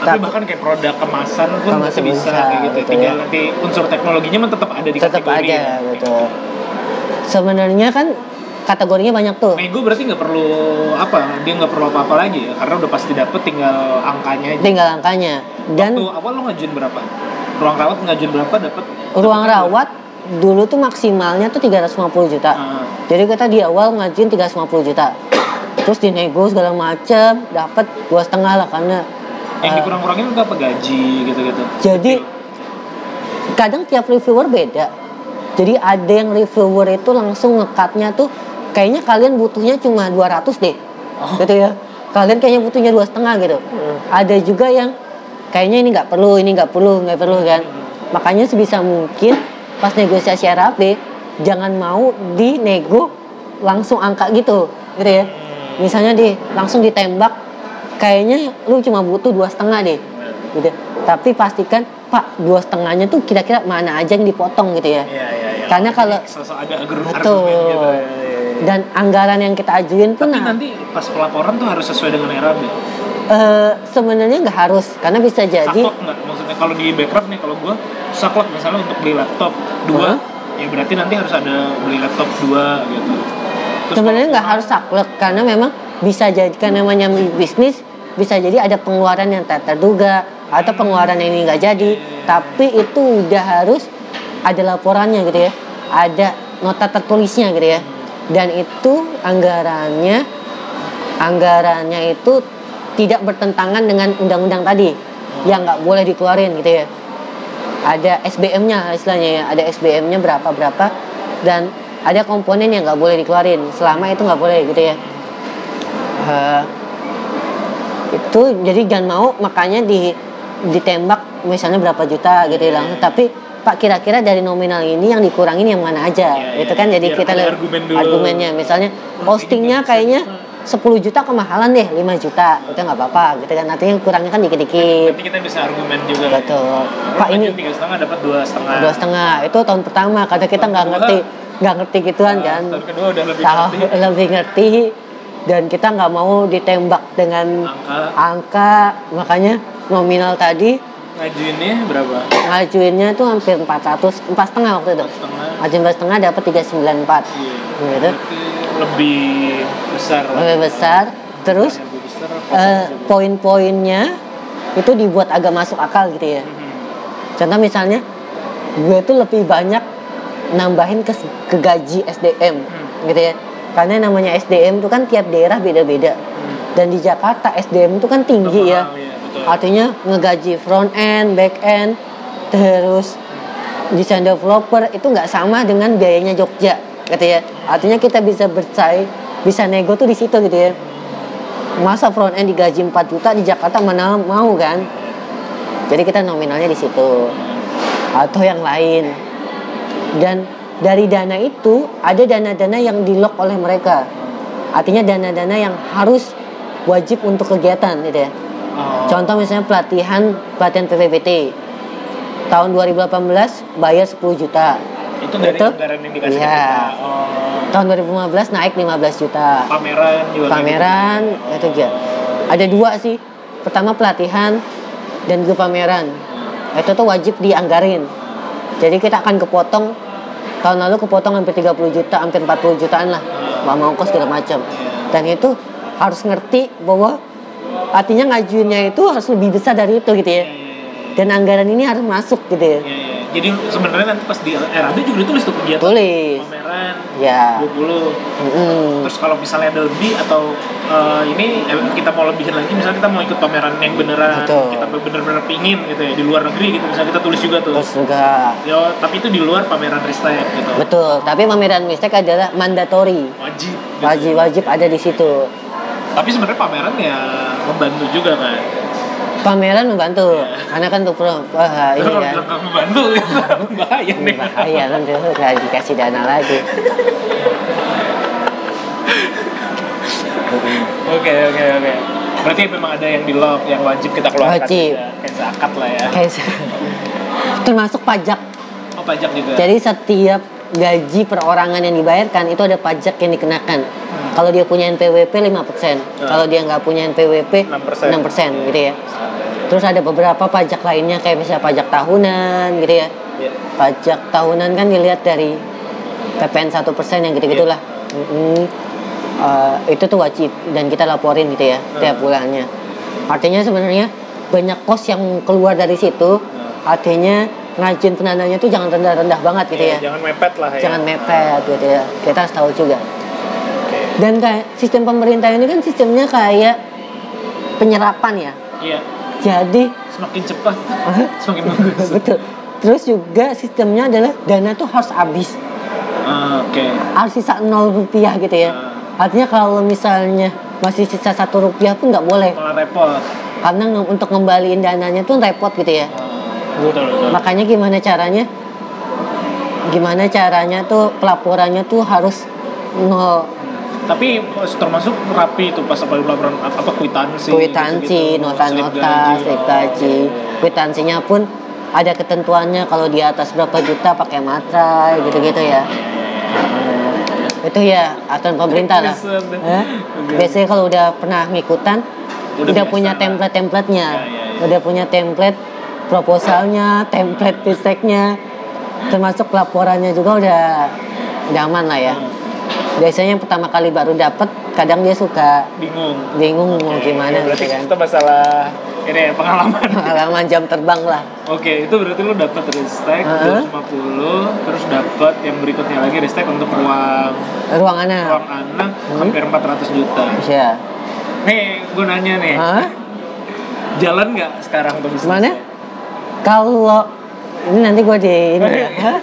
Speaker 1: Tapi bahkan kayak produk kemasan pun
Speaker 2: Kemasan
Speaker 1: masih bisa,
Speaker 2: bisa,
Speaker 1: kayak gitu.
Speaker 2: betul
Speaker 1: Tinggal
Speaker 2: ya.
Speaker 1: nanti unsur teknologinya mah tetap ada di
Speaker 2: tetap
Speaker 1: kategori.
Speaker 2: ada
Speaker 1: ya.
Speaker 2: betul sebenarnya kan kategorinya banyak tuh
Speaker 1: Nego berarti nggak perlu apa? Dia nggak perlu apa-apa lagi ya, karena udah pasti dapet tinggal angkanya aja.
Speaker 2: tinggal angkanya dan
Speaker 1: Tuh awal lo ngajuin berapa? Ruang rawat ngajuin berapa dapat?
Speaker 2: ruang rawat dulu tuh maksimalnya tuh 350 juta.
Speaker 1: Ah,
Speaker 2: jadi kita di awal ngajuin 350 juta. Terus dinego segala macem dapat dua setengah lah karena
Speaker 1: yang
Speaker 2: eh,
Speaker 1: dikurang-kurangin itu apa? Gaji gitu-gitu.
Speaker 2: jadi kadang tiap reviewer beda. Jadi ada yang reviewer itu langsung ngekatnya tuh kayaknya kalian butuhnya cuma 200 deh.
Speaker 1: Oh.
Speaker 2: gitu ya. Kalian kayaknya butuhnya dua setengah gitu. Ada juga yang kayaknya ini nggak perlu ini nggak perlu nggak perlu kan. Makanya sebisa mungkin pas negosiasi RAP jangan mau dinego langsung angka gitu gitu ya misalnya di langsung ditembak kayaknya lu cuma butuh dua setengah deh gitu tapi pastikan pak dua setengahnya tuh kira-kira mana aja yang dipotong gitu ya
Speaker 1: Iya iya iya.
Speaker 2: Karena kalau-
Speaker 1: ada argumen
Speaker 2: Betul.
Speaker 1: gitu. Ya, ya, ya.
Speaker 2: dan anggaran yang kita ajuin pun
Speaker 1: Tapi
Speaker 2: nah,
Speaker 1: nanti pas pelaporan tuh harus sesuai dengan RAB.
Speaker 2: eh, sebenarnya nggak harus karena bisa jadi
Speaker 1: Saklek nggak? Maksudnya kalau di backcraft nih kalau saklek misalnya untuk beli laptop dua,
Speaker 2: Hah?
Speaker 1: ya berarti nanti harus ada beli laptop dua gitu. Terus
Speaker 2: sebenarnya nggak harus saklek karena memang bisa jadi kan namanya bisnis bisa jadi ada pengeluaran yang tak terduga atau pengeluaran yang ini nggak jadi. Tapi itu udah harus ada laporannya gitu ya ada nota tertulisnya gitu ya. Dan itu anggarannya anggarannya itu tidak bertentangan dengan undang-undang tadi yang nggak boleh dikeluarin gitu ya ada SBM-nya istilahnya ya. Ada SBM-nya berapa berapa dan ada komponen yang nggak boleh dikeluarin. Selama itu nggak boleh gitu ya. Eh, itu jadi jangan mau makanya di ditembak misalnya berapa juta gitu ya langsung. Tapi Pak kira-kira dari nominal ini yang dikurangin yang mana aja
Speaker 1: Iya,
Speaker 2: itu
Speaker 1: iya.
Speaker 2: kan? Jadi
Speaker 1: Biar
Speaker 2: kita lihat
Speaker 1: argumen dulu.
Speaker 2: argumennya. Misalnya hostingnya kayaknya 10 juta kemahalan deh 5 juta itu nggak apa-apa gitu kan nantinya kurangnya kan dikit-dikit
Speaker 1: Nanti kita bisa argumen juga.
Speaker 2: betul
Speaker 1: Pak
Speaker 2: Pak ini
Speaker 1: tiga setengah dapat dua setengah.
Speaker 2: dua setengah itu tahun pertama karena kita
Speaker 1: Tahun
Speaker 2: nggak ngerti nggak ngerti gituan
Speaker 1: Nah,
Speaker 2: kan
Speaker 1: Tahun kedua udah lebih
Speaker 2: tahu
Speaker 1: ngerti.
Speaker 2: lebih ngerti dan kita nggak mau ditembak dengan
Speaker 1: Angka
Speaker 2: angka makanya nominal tadi
Speaker 1: ngajuinnya berapa?
Speaker 2: ngajuinnya tuh hampir 400 empat setengah waktu itu
Speaker 1: Setengah.
Speaker 2: ngajuin empat setengah dapat 394
Speaker 1: Iya.
Speaker 2: Gitu.
Speaker 1: Berarti lebih besar.
Speaker 2: lebih besar terus eh, poin-poinnya itu dibuat agak masuk akal gitu ya
Speaker 1: Mhm.
Speaker 2: contoh misalnya gue tuh lebih banyak nambahin ke, ke gaji SDM
Speaker 1: Hmm.
Speaker 2: gitu ya karena namanya SDM itu kan tiap daerah beda-beda
Speaker 1: Hmm.
Speaker 2: dan di Jakarta SDM itu kan tinggi ya
Speaker 1: betul.
Speaker 2: artinya ngegaji front end, back end, terus desain developer itu nggak sama dengan biayanya Jogja, gitu ya. Artinya kita bisa bersaing, bisa nego tuh di situ gitu ya. Masa front end digaji 4 juta di Jakarta mana mau kan? Jadi kita nominalnya di situ atau yang lain. Dan dari dana itu ada dana-dana yang di lock oleh mereka. Artinya dana-dana yang harus wajib untuk kegiatan gitu ya.
Speaker 1: Oh.
Speaker 2: Contoh misalnya pelatihan pelatihan PPBT tahun 2018 bayar 10 juta.
Speaker 1: Itu dari
Speaker 2: itu?
Speaker 1: anggaran yang dikasih
Speaker 2: Iya.
Speaker 1: kita. Oh.
Speaker 2: Tahun 2015 naik 15 juta.
Speaker 1: Pameran juga.
Speaker 2: Pameran
Speaker 1: gitu.
Speaker 2: itu juga. Ada dua sih. Pertama pelatihan dan juga pameran. Itu tuh wajib dianggarin. Jadi kita akan kepotong tahun lalu kepotong hampir 30 juta, hampir 40 jutaan lah. Bawa ongkos segala macam. Dan itu harus ngerti bahwa artinya ngajuinnya itu harus lebih besar dari itu gitu ya. Dan anggaran ini harus masuk gitu ya.
Speaker 1: Iya, iya. Jadi sebenarnya nanti pas di RAB juga ditulis tuh kegiatan
Speaker 2: Tulis.
Speaker 1: pameran
Speaker 2: Ya.
Speaker 1: 20.
Speaker 2: Mm-mm.
Speaker 1: Terus kalau misalnya ada lebih atau eh, ini eh, kita mau lebihin lagi, misalnya kita mau ikut pameran yang beneran,
Speaker 2: Betul.
Speaker 1: kita bener-bener pingin gitu ya di luar negeri gitu, misalnya kita tulis juga tuh.
Speaker 2: Terus juga
Speaker 1: Ya, tapi itu di luar pameran Ristek gitu.
Speaker 2: betul. Tapi pameran mistek adalah mandatory.
Speaker 1: Wajib. gitu.
Speaker 2: Wajib wajib ada di situ.
Speaker 1: Tapi sebenarnya pameran ya membantu juga kan.
Speaker 2: Pameran membantu. Karena kan untuk pro wah ini kan.
Speaker 1: membantu. Bahaya. Nih
Speaker 2: bahaya kan. Dia nggak dikasih dana lagi.
Speaker 1: Oke oke oke. Berarti memang ada yang di lock yang wajib kita keluarkan
Speaker 2: Wajib.
Speaker 1: juga. kayak zakat lah ya.
Speaker 2: Kayak termasuk pajak.
Speaker 1: Oh pajak juga.
Speaker 2: Jadi setiap gaji perorangan yang dibayarkan itu ada pajak yang dikenakan. Kalau dia punya NPWP 5% kalau dia nggak punya NPWP
Speaker 1: 6%.
Speaker 2: 6% gitu ya. Terus ada beberapa pajak lainnya kayak misalnya pajak tahunan gitu ya.
Speaker 1: Iya.
Speaker 2: pajak tahunan kan dilihat dari PPN satu persen yang gitu gitulah Mm-mm. Eh, itu tuh wajib dan kita laporin gitu ya tiap bulannya. Artinya sebenarnya banyak kos yang keluar dari situ artinya ngajin penandanya tuh jangan rendah-rendah banget gitu
Speaker 1: Iya,
Speaker 2: ya.
Speaker 1: jangan mepet lah ya.
Speaker 2: Jangan mepet gitu ya. Kita harus tahu juga. Dan kayak sistem pemerintah ini kan sistemnya kayak penyerapan ya.
Speaker 1: Iya.
Speaker 2: Jadi
Speaker 1: semakin cepat semakin bagus.
Speaker 2: Betul. Terus juga sistemnya adalah dana tuh harus habis.
Speaker 1: Ah, oke.
Speaker 2: Harus sisa nol rupiah gitu ya.
Speaker 1: Ah.
Speaker 2: artinya kalau misalnya masih sisa satu rupiah pun nggak boleh.
Speaker 1: Malah repot.
Speaker 2: Karena untuk ngembaliin dananya tuh repot gitu ya.
Speaker 1: Ah, betul betul
Speaker 2: makanya gimana caranya gimana caranya tuh pelaporannya tuh harus nol
Speaker 1: tapi termasuk rapi itu pas apa laporan apa kwitansi
Speaker 2: kwitansi,
Speaker 1: gitu-gitu.
Speaker 2: nota-nota,
Speaker 1: Slip gaji.
Speaker 2: kwitansinya pun ada ketentuannya kalau di atas berapa juta pakai materai gitu-gitu ya. Itu ya aturan pemerintah lah. Eh? Biasanya kalau udah pernah ngikutan,
Speaker 1: Udah
Speaker 2: udah, punya template-templatenya,
Speaker 1: Ya, ya, ya.
Speaker 2: udah punya template proposalnya, template pisteknya, termasuk laporannya juga udah udah aman lah ya. Biasanya yang pertama kali baru dapat, kadang dia suka
Speaker 1: bingung
Speaker 2: bingung mau
Speaker 1: Oke,
Speaker 2: gimana
Speaker 1: berarti
Speaker 2: gitu kan.
Speaker 1: kita masalah ini ya pengalaman
Speaker 2: pengalaman jam terbang lah
Speaker 1: oke itu berarti lu dapat ristek
Speaker 2: Heeh.
Speaker 1: 250 terus dapat yang berikutnya lagi ristek untuk ruang
Speaker 2: ruang anak
Speaker 1: ruang anak
Speaker 2: Hmm.
Speaker 1: hampir 400 juta
Speaker 2: ya
Speaker 1: nih gue nanya nih
Speaker 2: Hah?
Speaker 1: jalan nggak sekarang tuh bisnisnya?
Speaker 2: mana kalau ini nanti gue di ini. Ya.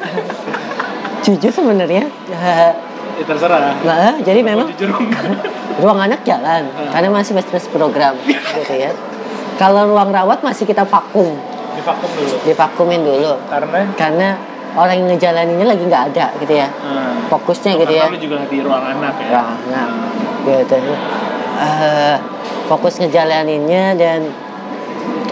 Speaker 2: Jujur sebenarnya eh,
Speaker 1: ya terserah.
Speaker 2: Nah, jadi
Speaker 1: Mau
Speaker 2: memang
Speaker 1: jujur.
Speaker 2: ruang anak jalan
Speaker 1: Hmm.
Speaker 2: karena masih masih program gitu ya. Kalau ruang rawat masih kita vakum.
Speaker 1: Di vakum dulu.
Speaker 2: Divakumin dulu.
Speaker 1: Karena?
Speaker 2: Karena orang yang ngejalaninnya lagi nggak ada gitu ya.
Speaker 1: Hmm,
Speaker 2: fokusnya gitu ya.
Speaker 1: karena lu juga di ruang anak ya.
Speaker 2: Ya, nah, gitu. Eh, fokus ngejalaninnya dan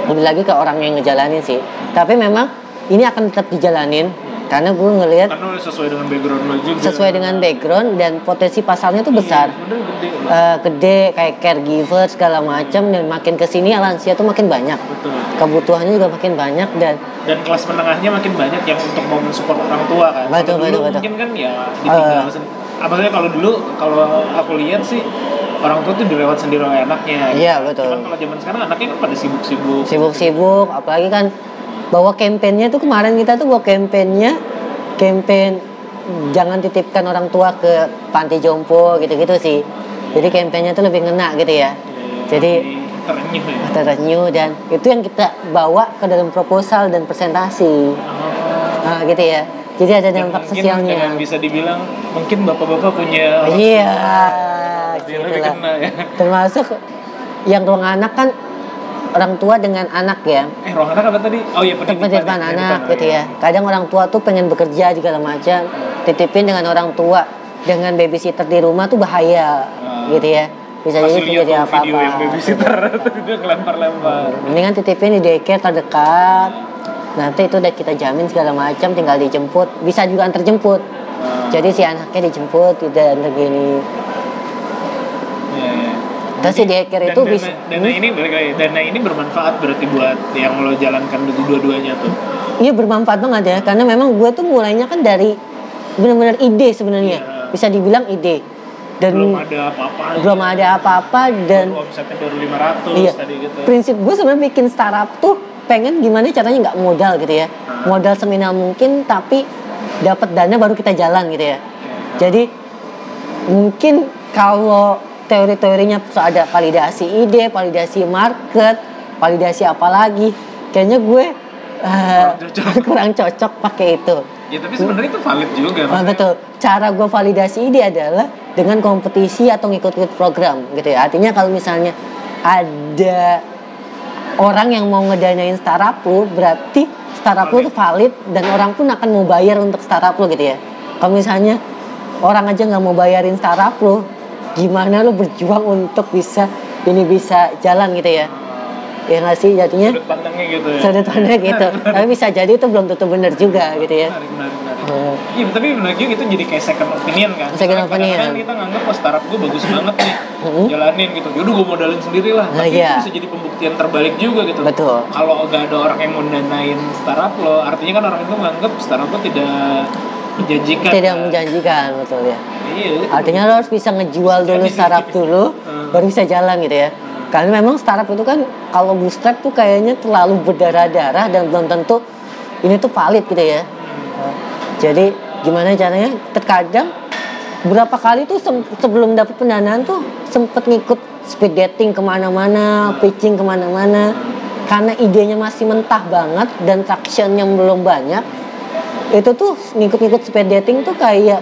Speaker 2: lebih lagi ke orang yang ngejalanin sih. Tapi memang ini akan tetap dijalanin karena gue ngelihat
Speaker 1: karena sesuai dengan background juga
Speaker 2: sesuai dengan background dan potensi pasarnya tuh besar.
Speaker 1: Iya, gede.
Speaker 2: Eh, gede kayak caregiver segala macam dan makin ke sini lansia tuh makin banyak.
Speaker 1: betul
Speaker 2: Kebutuhannya juga makin banyak dan
Speaker 1: dan kelas menengahnya makin banyak yang untuk mau mensupport orang tua kan.
Speaker 2: Betul,
Speaker 1: Kalau dulu
Speaker 2: betul, betul.
Speaker 1: mungkin kan ya ditinggal
Speaker 2: Eh.
Speaker 1: sen- apa maksudnya kalau dulu kalau aku lihat sih orang tua tuh dilewat sendiri oleh anaknya.
Speaker 2: Iya, betul.
Speaker 1: Cuman kalau zaman sekarang anaknya kan pada sibuk-sibuk.
Speaker 2: sibuk-sibuk apalagi kan bawa kampanyenya tuh kemarin kita tuh bawa kampanyenya campaign jangan titipkan orang tua ke panti jompo gitu-gitu sih jadi kampanyenya tuh lebih ngena gitu ya Jadi-
Speaker 1: terenyuh ya.
Speaker 2: terenyuh dan itu yang kita bawa ke dalam proposal dan presentasi nah, gitu ya jadi ada dampak
Speaker 1: mungkin
Speaker 2: sosialnya
Speaker 1: dengan bisa dibilang mungkin bapak-bapak punya
Speaker 2: iya gitu lah
Speaker 1: kena ya.
Speaker 2: termasuk yang ruang anak kan orang tua dengan anak ya
Speaker 1: Eh ruang anak apa tadi? Oh iya penitipan.
Speaker 2: penitipan
Speaker 1: ya,
Speaker 2: anak
Speaker 1: penitipan,
Speaker 2: gitu ya. Kadang orang tua tuh pengen bekerja segala macam, titipin dengan orang tua dengan babysitter di rumah tuh bahaya
Speaker 1: Ah.
Speaker 2: gitu ya. Bisa jadi terjadi
Speaker 1: tuh video yang
Speaker 2: apa-apa.
Speaker 1: babysitter dia ngelempar-lempar.
Speaker 2: Mendingan titipin di daycare terdekat. Nanti itu udah kita jamin segala macam, tinggal dijemput. Bisa juga antar jemput.
Speaker 1: Ah,
Speaker 2: Jadi si anaknya dijemput tidak antar gini.
Speaker 1: Iya, iya.
Speaker 2: Terus si daycare
Speaker 1: Dan
Speaker 2: itu
Speaker 1: dana,
Speaker 2: bisa
Speaker 1: dana ini balik lagi, dana ini bermanfaat berarti buat yang lo jalankan dua-duanya tuh.
Speaker 2: Iya bermanfaat banget ya karena memang gue tuh mulainya kan dari benar-benar ide sebenarnya
Speaker 1: Iya.
Speaker 2: bisa dibilang ide dan
Speaker 1: Belum ada apa-apa.
Speaker 2: belum ada apa-apa dan
Speaker 1: omsetnya baru 500
Speaker 2: iya
Speaker 1: tadi gitu.
Speaker 2: prinsip gue sebenarnya bikin startup tuh pengen gimana caranya nggak modal gitu ya
Speaker 1: Hmm.
Speaker 2: modal seminimal mungkin tapi dapat dana baru kita jalan gitu ya
Speaker 1: Oke.
Speaker 2: jadi mungkin kalau teori-teorinya ada validasi ide validasi market validasi apa lagi kayaknya gue eh,
Speaker 1: Kurang cocok.
Speaker 2: kurang cocok pakai itu
Speaker 1: Ya tapi sebenarnya itu valid juga.
Speaker 2: Oh, betul. Cara gue validasi ide adalah dengan kompetisi atau ngikut-ngikut program gitu ya. Artinya kalau misalnya ada orang yang mau ngedanain startup lu berarti startup lu tuh valid dan orang pun akan mau bayar untuk startup lu gitu ya kalau misalnya orang aja nggak mau bayarin startup lu gimana lu berjuang untuk bisa ini bisa jalan gitu ya ya nggak sih jadinya
Speaker 1: sudut pandangnya gitu ya
Speaker 2: sudut pandang gitu tapi bisa jadi itu belum tentu benar juga gitu ya
Speaker 1: menarik menarik menarik Iya, tapi benar juga itu jadi kayak second opinion kan.
Speaker 2: Second
Speaker 1: kadang-kadang
Speaker 2: opinion.
Speaker 1: kita nganggap oh startup gue bagus banget nih,
Speaker 2: Mhm.
Speaker 1: jalanin gitu. Yaudah gue modalin sendiri lah.
Speaker 2: Nah,
Speaker 1: Tapi
Speaker 2: iya.
Speaker 1: itu bisa jadi pembuktian terbalik juga gitu.
Speaker 2: Betul.
Speaker 1: Kalau gak ada orang yang mau danain startup lo, artinya kan orang itu nganggap startup lo tidak menjanjikan.
Speaker 2: tidak
Speaker 1: kan.
Speaker 2: menjanjikan betul ya
Speaker 1: Iya.
Speaker 2: Artinya lo harus bisa ngejual dulu startup dulu,
Speaker 1: Hmm.
Speaker 2: baru bisa jalan gitu ya. Karena memang startup itu kan kalau bootstrap tuh kayaknya terlalu berdarah-darah dan belum tentu ini tuh valid gitu ya. Jadi gimana caranya? Terkadang berapa kali tuh sebelum dapat pendanaan tuh sempet ngikut speed dating ke mana-mana, pitching ke mana-mana. Karena idenya masih mentah banget dan tractionnya belum banyak, itu tuh ngikut-ngikut speed dating tuh kayak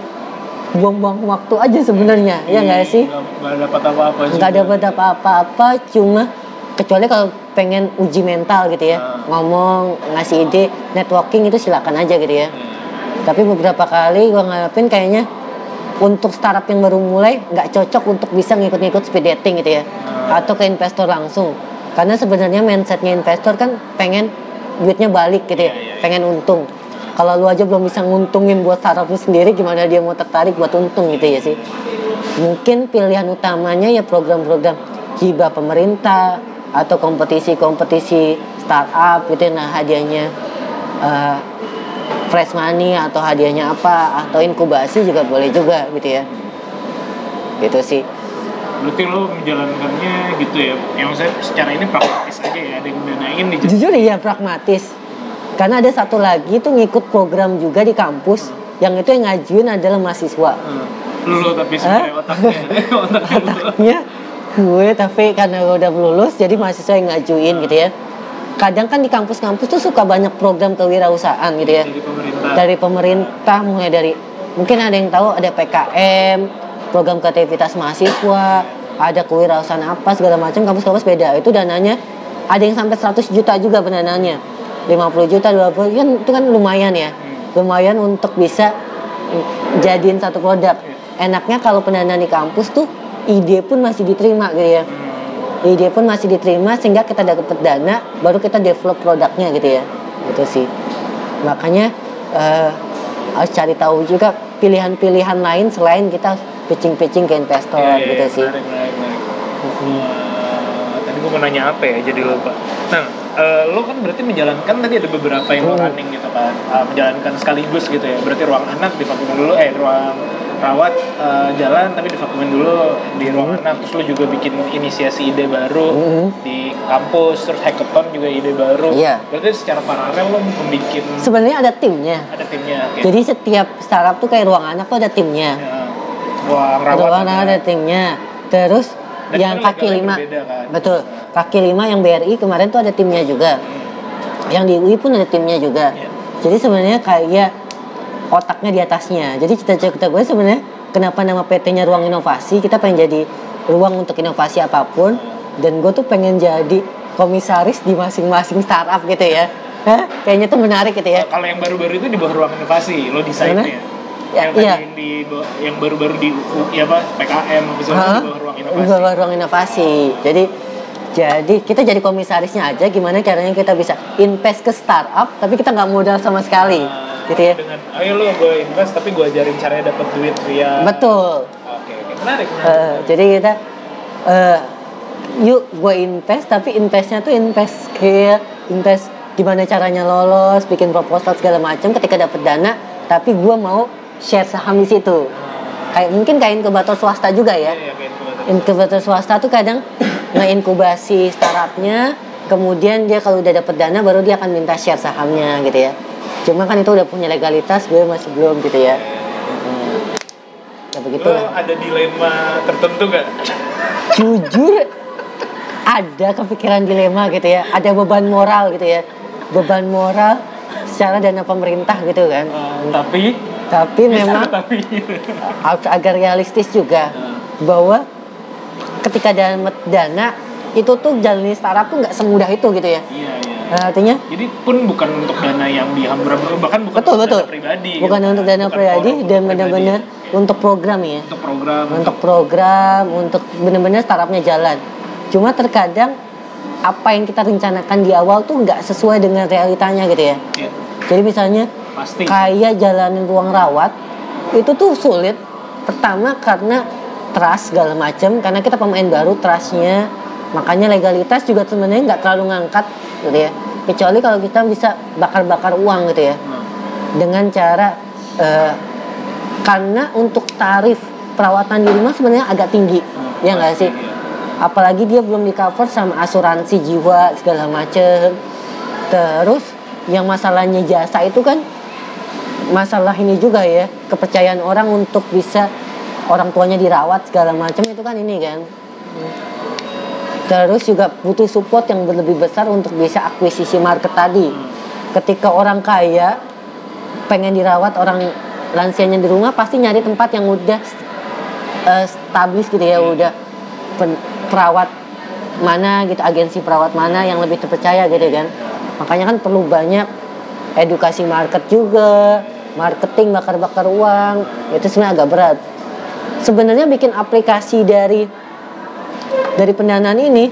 Speaker 2: buang-buang waktu aja sebenarnya, ya nggak sih?
Speaker 1: Nggak dapat apa-apa.
Speaker 2: nggak
Speaker 1: juga.
Speaker 2: dapat apa-apa cuma kecuali kalau pengen uji mental gitu ya
Speaker 1: Ah.
Speaker 2: ngomong ngasih ide networking itu silakan aja gitu ya
Speaker 1: Iya.
Speaker 2: tapi beberapa kali gue ngadepin kayaknya untuk startup yang baru mulai nggak cocok untuk bisa ngikut-ngikut speed dating gitu ya
Speaker 1: Ah.
Speaker 2: atau ke investor langsung karena sebenarnya mindsetnya investor kan pengen duitnya balik gitu ya
Speaker 1: Iya, iya, iya.
Speaker 2: pengen untung kalau lu aja belum bisa nguntungin buat startup lu sendiri gimana dia mau tertarik buat untung gitu ya sih? Mungkin pilihan utamanya ya program-program hibah pemerintah atau kompetisi-kompetisi startup gitu nah hadiahnya eh, fresh money atau hadiahnya apa atau inkubasi juga boleh juga gitu ya. Gitu sih.
Speaker 1: Berarti lo menjalankannya gitu ya. Yang saya secara ini pragmatis aja ya, ada yang danain
Speaker 2: jujur ya pragmatis karena ada satu lagi tuh ngikut program juga di kampus yang itu yang ngajuin adalah mahasiswa.
Speaker 1: Hmm. Lu tapi sebenarnya otaknya, otaknya
Speaker 2: otaknya? Gue tapi karena gue udah lulus jadi mahasiswa yang ngajuin gitu ya. Kadang kan di kampus-kampus tuh suka banyak program kewirausahaan gitu ya.
Speaker 1: Dari pemerintah.
Speaker 2: dari pemerintah mulai dari mungkin ada yang tahu ada PKM program kreativitas mahasiswa ada kewirausahaan apa segala macam kampus-kampus beda. Itu dananya ada yang sampai 100 juta juga pendananya 50 juta 20 kan itu kan lumayan ya. Lumayan untuk bisa jadiin satu produk. Enaknya kalau pendanaan di kampus tuh ide pun masih diterima gitu ya.
Speaker 1: Hmm.
Speaker 2: ide pun masih diterima sehingga kita dapat dana baru kita develop produknya gitu ya. Gitu sih. Makanya eh, harus cari tahu juga pilihan-pilihan lain selain kita pitching-pitching ke investor
Speaker 1: Iya, iya,
Speaker 2: gitu
Speaker 1: iya,
Speaker 2: sih.
Speaker 1: Menarik, menarik, menarik. Eh, tadi gue mau nanya apa ya, jadi lupa. Nah, eh, lo kan berarti menjalankan tadi ada beberapa yang lo
Speaker 2: Hmm.
Speaker 1: running gitu kan, Eh, menjalankan sekaligus gitu ya. Berarti ruang anak divakumin dulu, eh ruang rawat eh, jalan tapi divakumin dulu di ruang anak. Terus lo juga bikin inisiasi ide baru
Speaker 2: Mhm.
Speaker 1: di kampus, terus hackathon juga ide baru.
Speaker 2: Iya.
Speaker 1: Berarti secara paralel lo membuat
Speaker 2: sebenarnya ada timnya
Speaker 1: ada timnya. oke.
Speaker 2: jadi setiap startup tuh kayak ruang anak tuh ada timnya
Speaker 1: Ya, ruang rawat.
Speaker 2: ruang anak ada timnya terus
Speaker 1: Dan
Speaker 2: yang
Speaker 1: kan
Speaker 2: kaki lima.
Speaker 1: berbeda kan?
Speaker 2: betul. Kaki lima yang BRI kemarin tuh ada timnya juga. Yang di UI pun ada timnya juga.
Speaker 1: Iya.
Speaker 2: jadi sebenarnya kayak otaknya di atasnya. Jadi cita-cita gue sebenarnya kenapa nama PT-nya ruang inovasi? Kita pengen jadi ruang untuk inovasi apa pun. Dan gue tuh pengen jadi komisaris di masing-masing startup gitu ya. Hah? kayaknya tuh menarik gitu ya.
Speaker 1: Kalau yang baru-baru itu di bawah ruang inovasi, lo desainnya.
Speaker 2: Ya,
Speaker 1: yang tadi yang di yang baru-baru di ya apa PKM
Speaker 2: Hah?
Speaker 1: di bawah ruang
Speaker 2: Di
Speaker 1: inovasi.
Speaker 2: bawah ruang inovasi. Jadi jadi kita jadi komisarisnya aja gimana caranya kita bisa invest ke startup tapi kita nggak modal sama sekali.
Speaker 1: Nah,
Speaker 2: gitu ya.
Speaker 1: Dengan ayo lo gue invest tapi gue ajarin caranya dapat duit via.
Speaker 2: Betul.
Speaker 1: Oke oke menarik. menarik.
Speaker 2: Eh, jadi kita eh, yuk gue invest tapi investnya tuh invest skill, invest gimana caranya lolos, bikin proposal segala macam ketika dapat dana tapi gue mau share saham di situ. Kayak mungkin kayak inkubator swasta juga ya.
Speaker 1: Iya, iya,
Speaker 2: inkubator swasta tuh kadang ngeinkubasi startupnya kemudian dia kalau udah dapet dana baru dia akan minta share sahamnya gitu ya cuma kan itu udah punya legalitas gue masih belum gitu ya Hmm. ya begitu
Speaker 1: Lo ada dilema tertentu gak?
Speaker 2: jujur ada kepikiran dilema gitu ya ada beban moral gitu ya beban moral secara dana pemerintah gitu kan
Speaker 1: Eh, tapi
Speaker 2: tapi memang agak realistis juga bahwa ketika dapat dana itu tuh jalanin startup tuh nggak semudah itu gitu ya.
Speaker 1: Iya, iya.
Speaker 2: Nah, artinya
Speaker 1: Jadi pun bukan untuk dana yang dihambur-hambur bahkan bukan
Speaker 2: betul
Speaker 1: untuk
Speaker 2: betul.
Speaker 1: dana pribadi.
Speaker 2: Bukan
Speaker 1: gitu.
Speaker 2: untuk dana
Speaker 1: Bukan
Speaker 2: pribadi dan benar-benar untuk program ya.
Speaker 1: untuk program
Speaker 2: Untuk program, untuk benar-benar startupnya jalan. Cuma terkadang apa yang kita rencanakan di awal tuh nggak sesuai dengan realitanya gitu ya.
Speaker 1: ya,
Speaker 2: Jadi misalnya
Speaker 1: pasti.
Speaker 2: Kayak jalanin ruang rawat itu tuh sulit. Pertama karena trust segala macam karena kita pemain baru trustnya. Makanya legalitas juga sebenarnya nggak terlalu ngangkat gitu ya. Kecuali kalau kita bisa bakar-bakar uang gitu ya.
Speaker 1: Nah,
Speaker 2: dengan cara eh, karena untuk tarif perawatan di rumah sebenarnya agak tinggi
Speaker 1: nah,
Speaker 2: ya nggak sih?
Speaker 1: iya.
Speaker 2: apalagi dia belum di cover sama asuransi jiwa segala macem. Terus yang masalahnya jasa itu kan masalah ini juga ya kepercayaan orang untuk bisa orang tuanya dirawat segala macam itu kan ini kan. Terus juga butuh support yang lebih besar untuk bisa akuisisi market tadi. Ketika orang kaya pengen dirawat orang lansianya di rumah pasti nyari tempat yang udah eh, established gitu ya udah pen- perawat mana gitu agensi perawat mana yang lebih terpercaya gitu kan. Makanya kan perlu banyak edukasi market juga marketing bakar-bakar uang itu sebenarnya agak berat. Sebenarnya bikin aplikasi dari dari pendanaan ini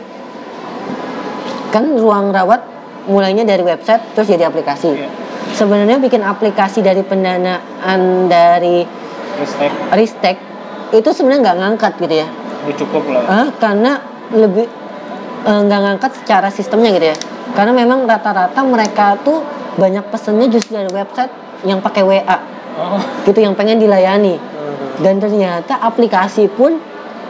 Speaker 2: kan ruang rawat mulainya dari website terus jadi aplikasi.
Speaker 1: Iya.
Speaker 2: sebenarnya bikin aplikasi dari pendanaan dari Ristek. Itu sebenarnya nggak ngangkat gitu ya.
Speaker 1: Udah cukup lah.
Speaker 2: Ah, karena lebih eh, nggak ngangkat secara sistemnya gitu ya. Karena memang rata-rata mereka tuh banyak pesennya justru dari website yang pakai WA
Speaker 1: oh.
Speaker 2: Gitu yang pengen dilayani. Dan ternyata aplikasi pun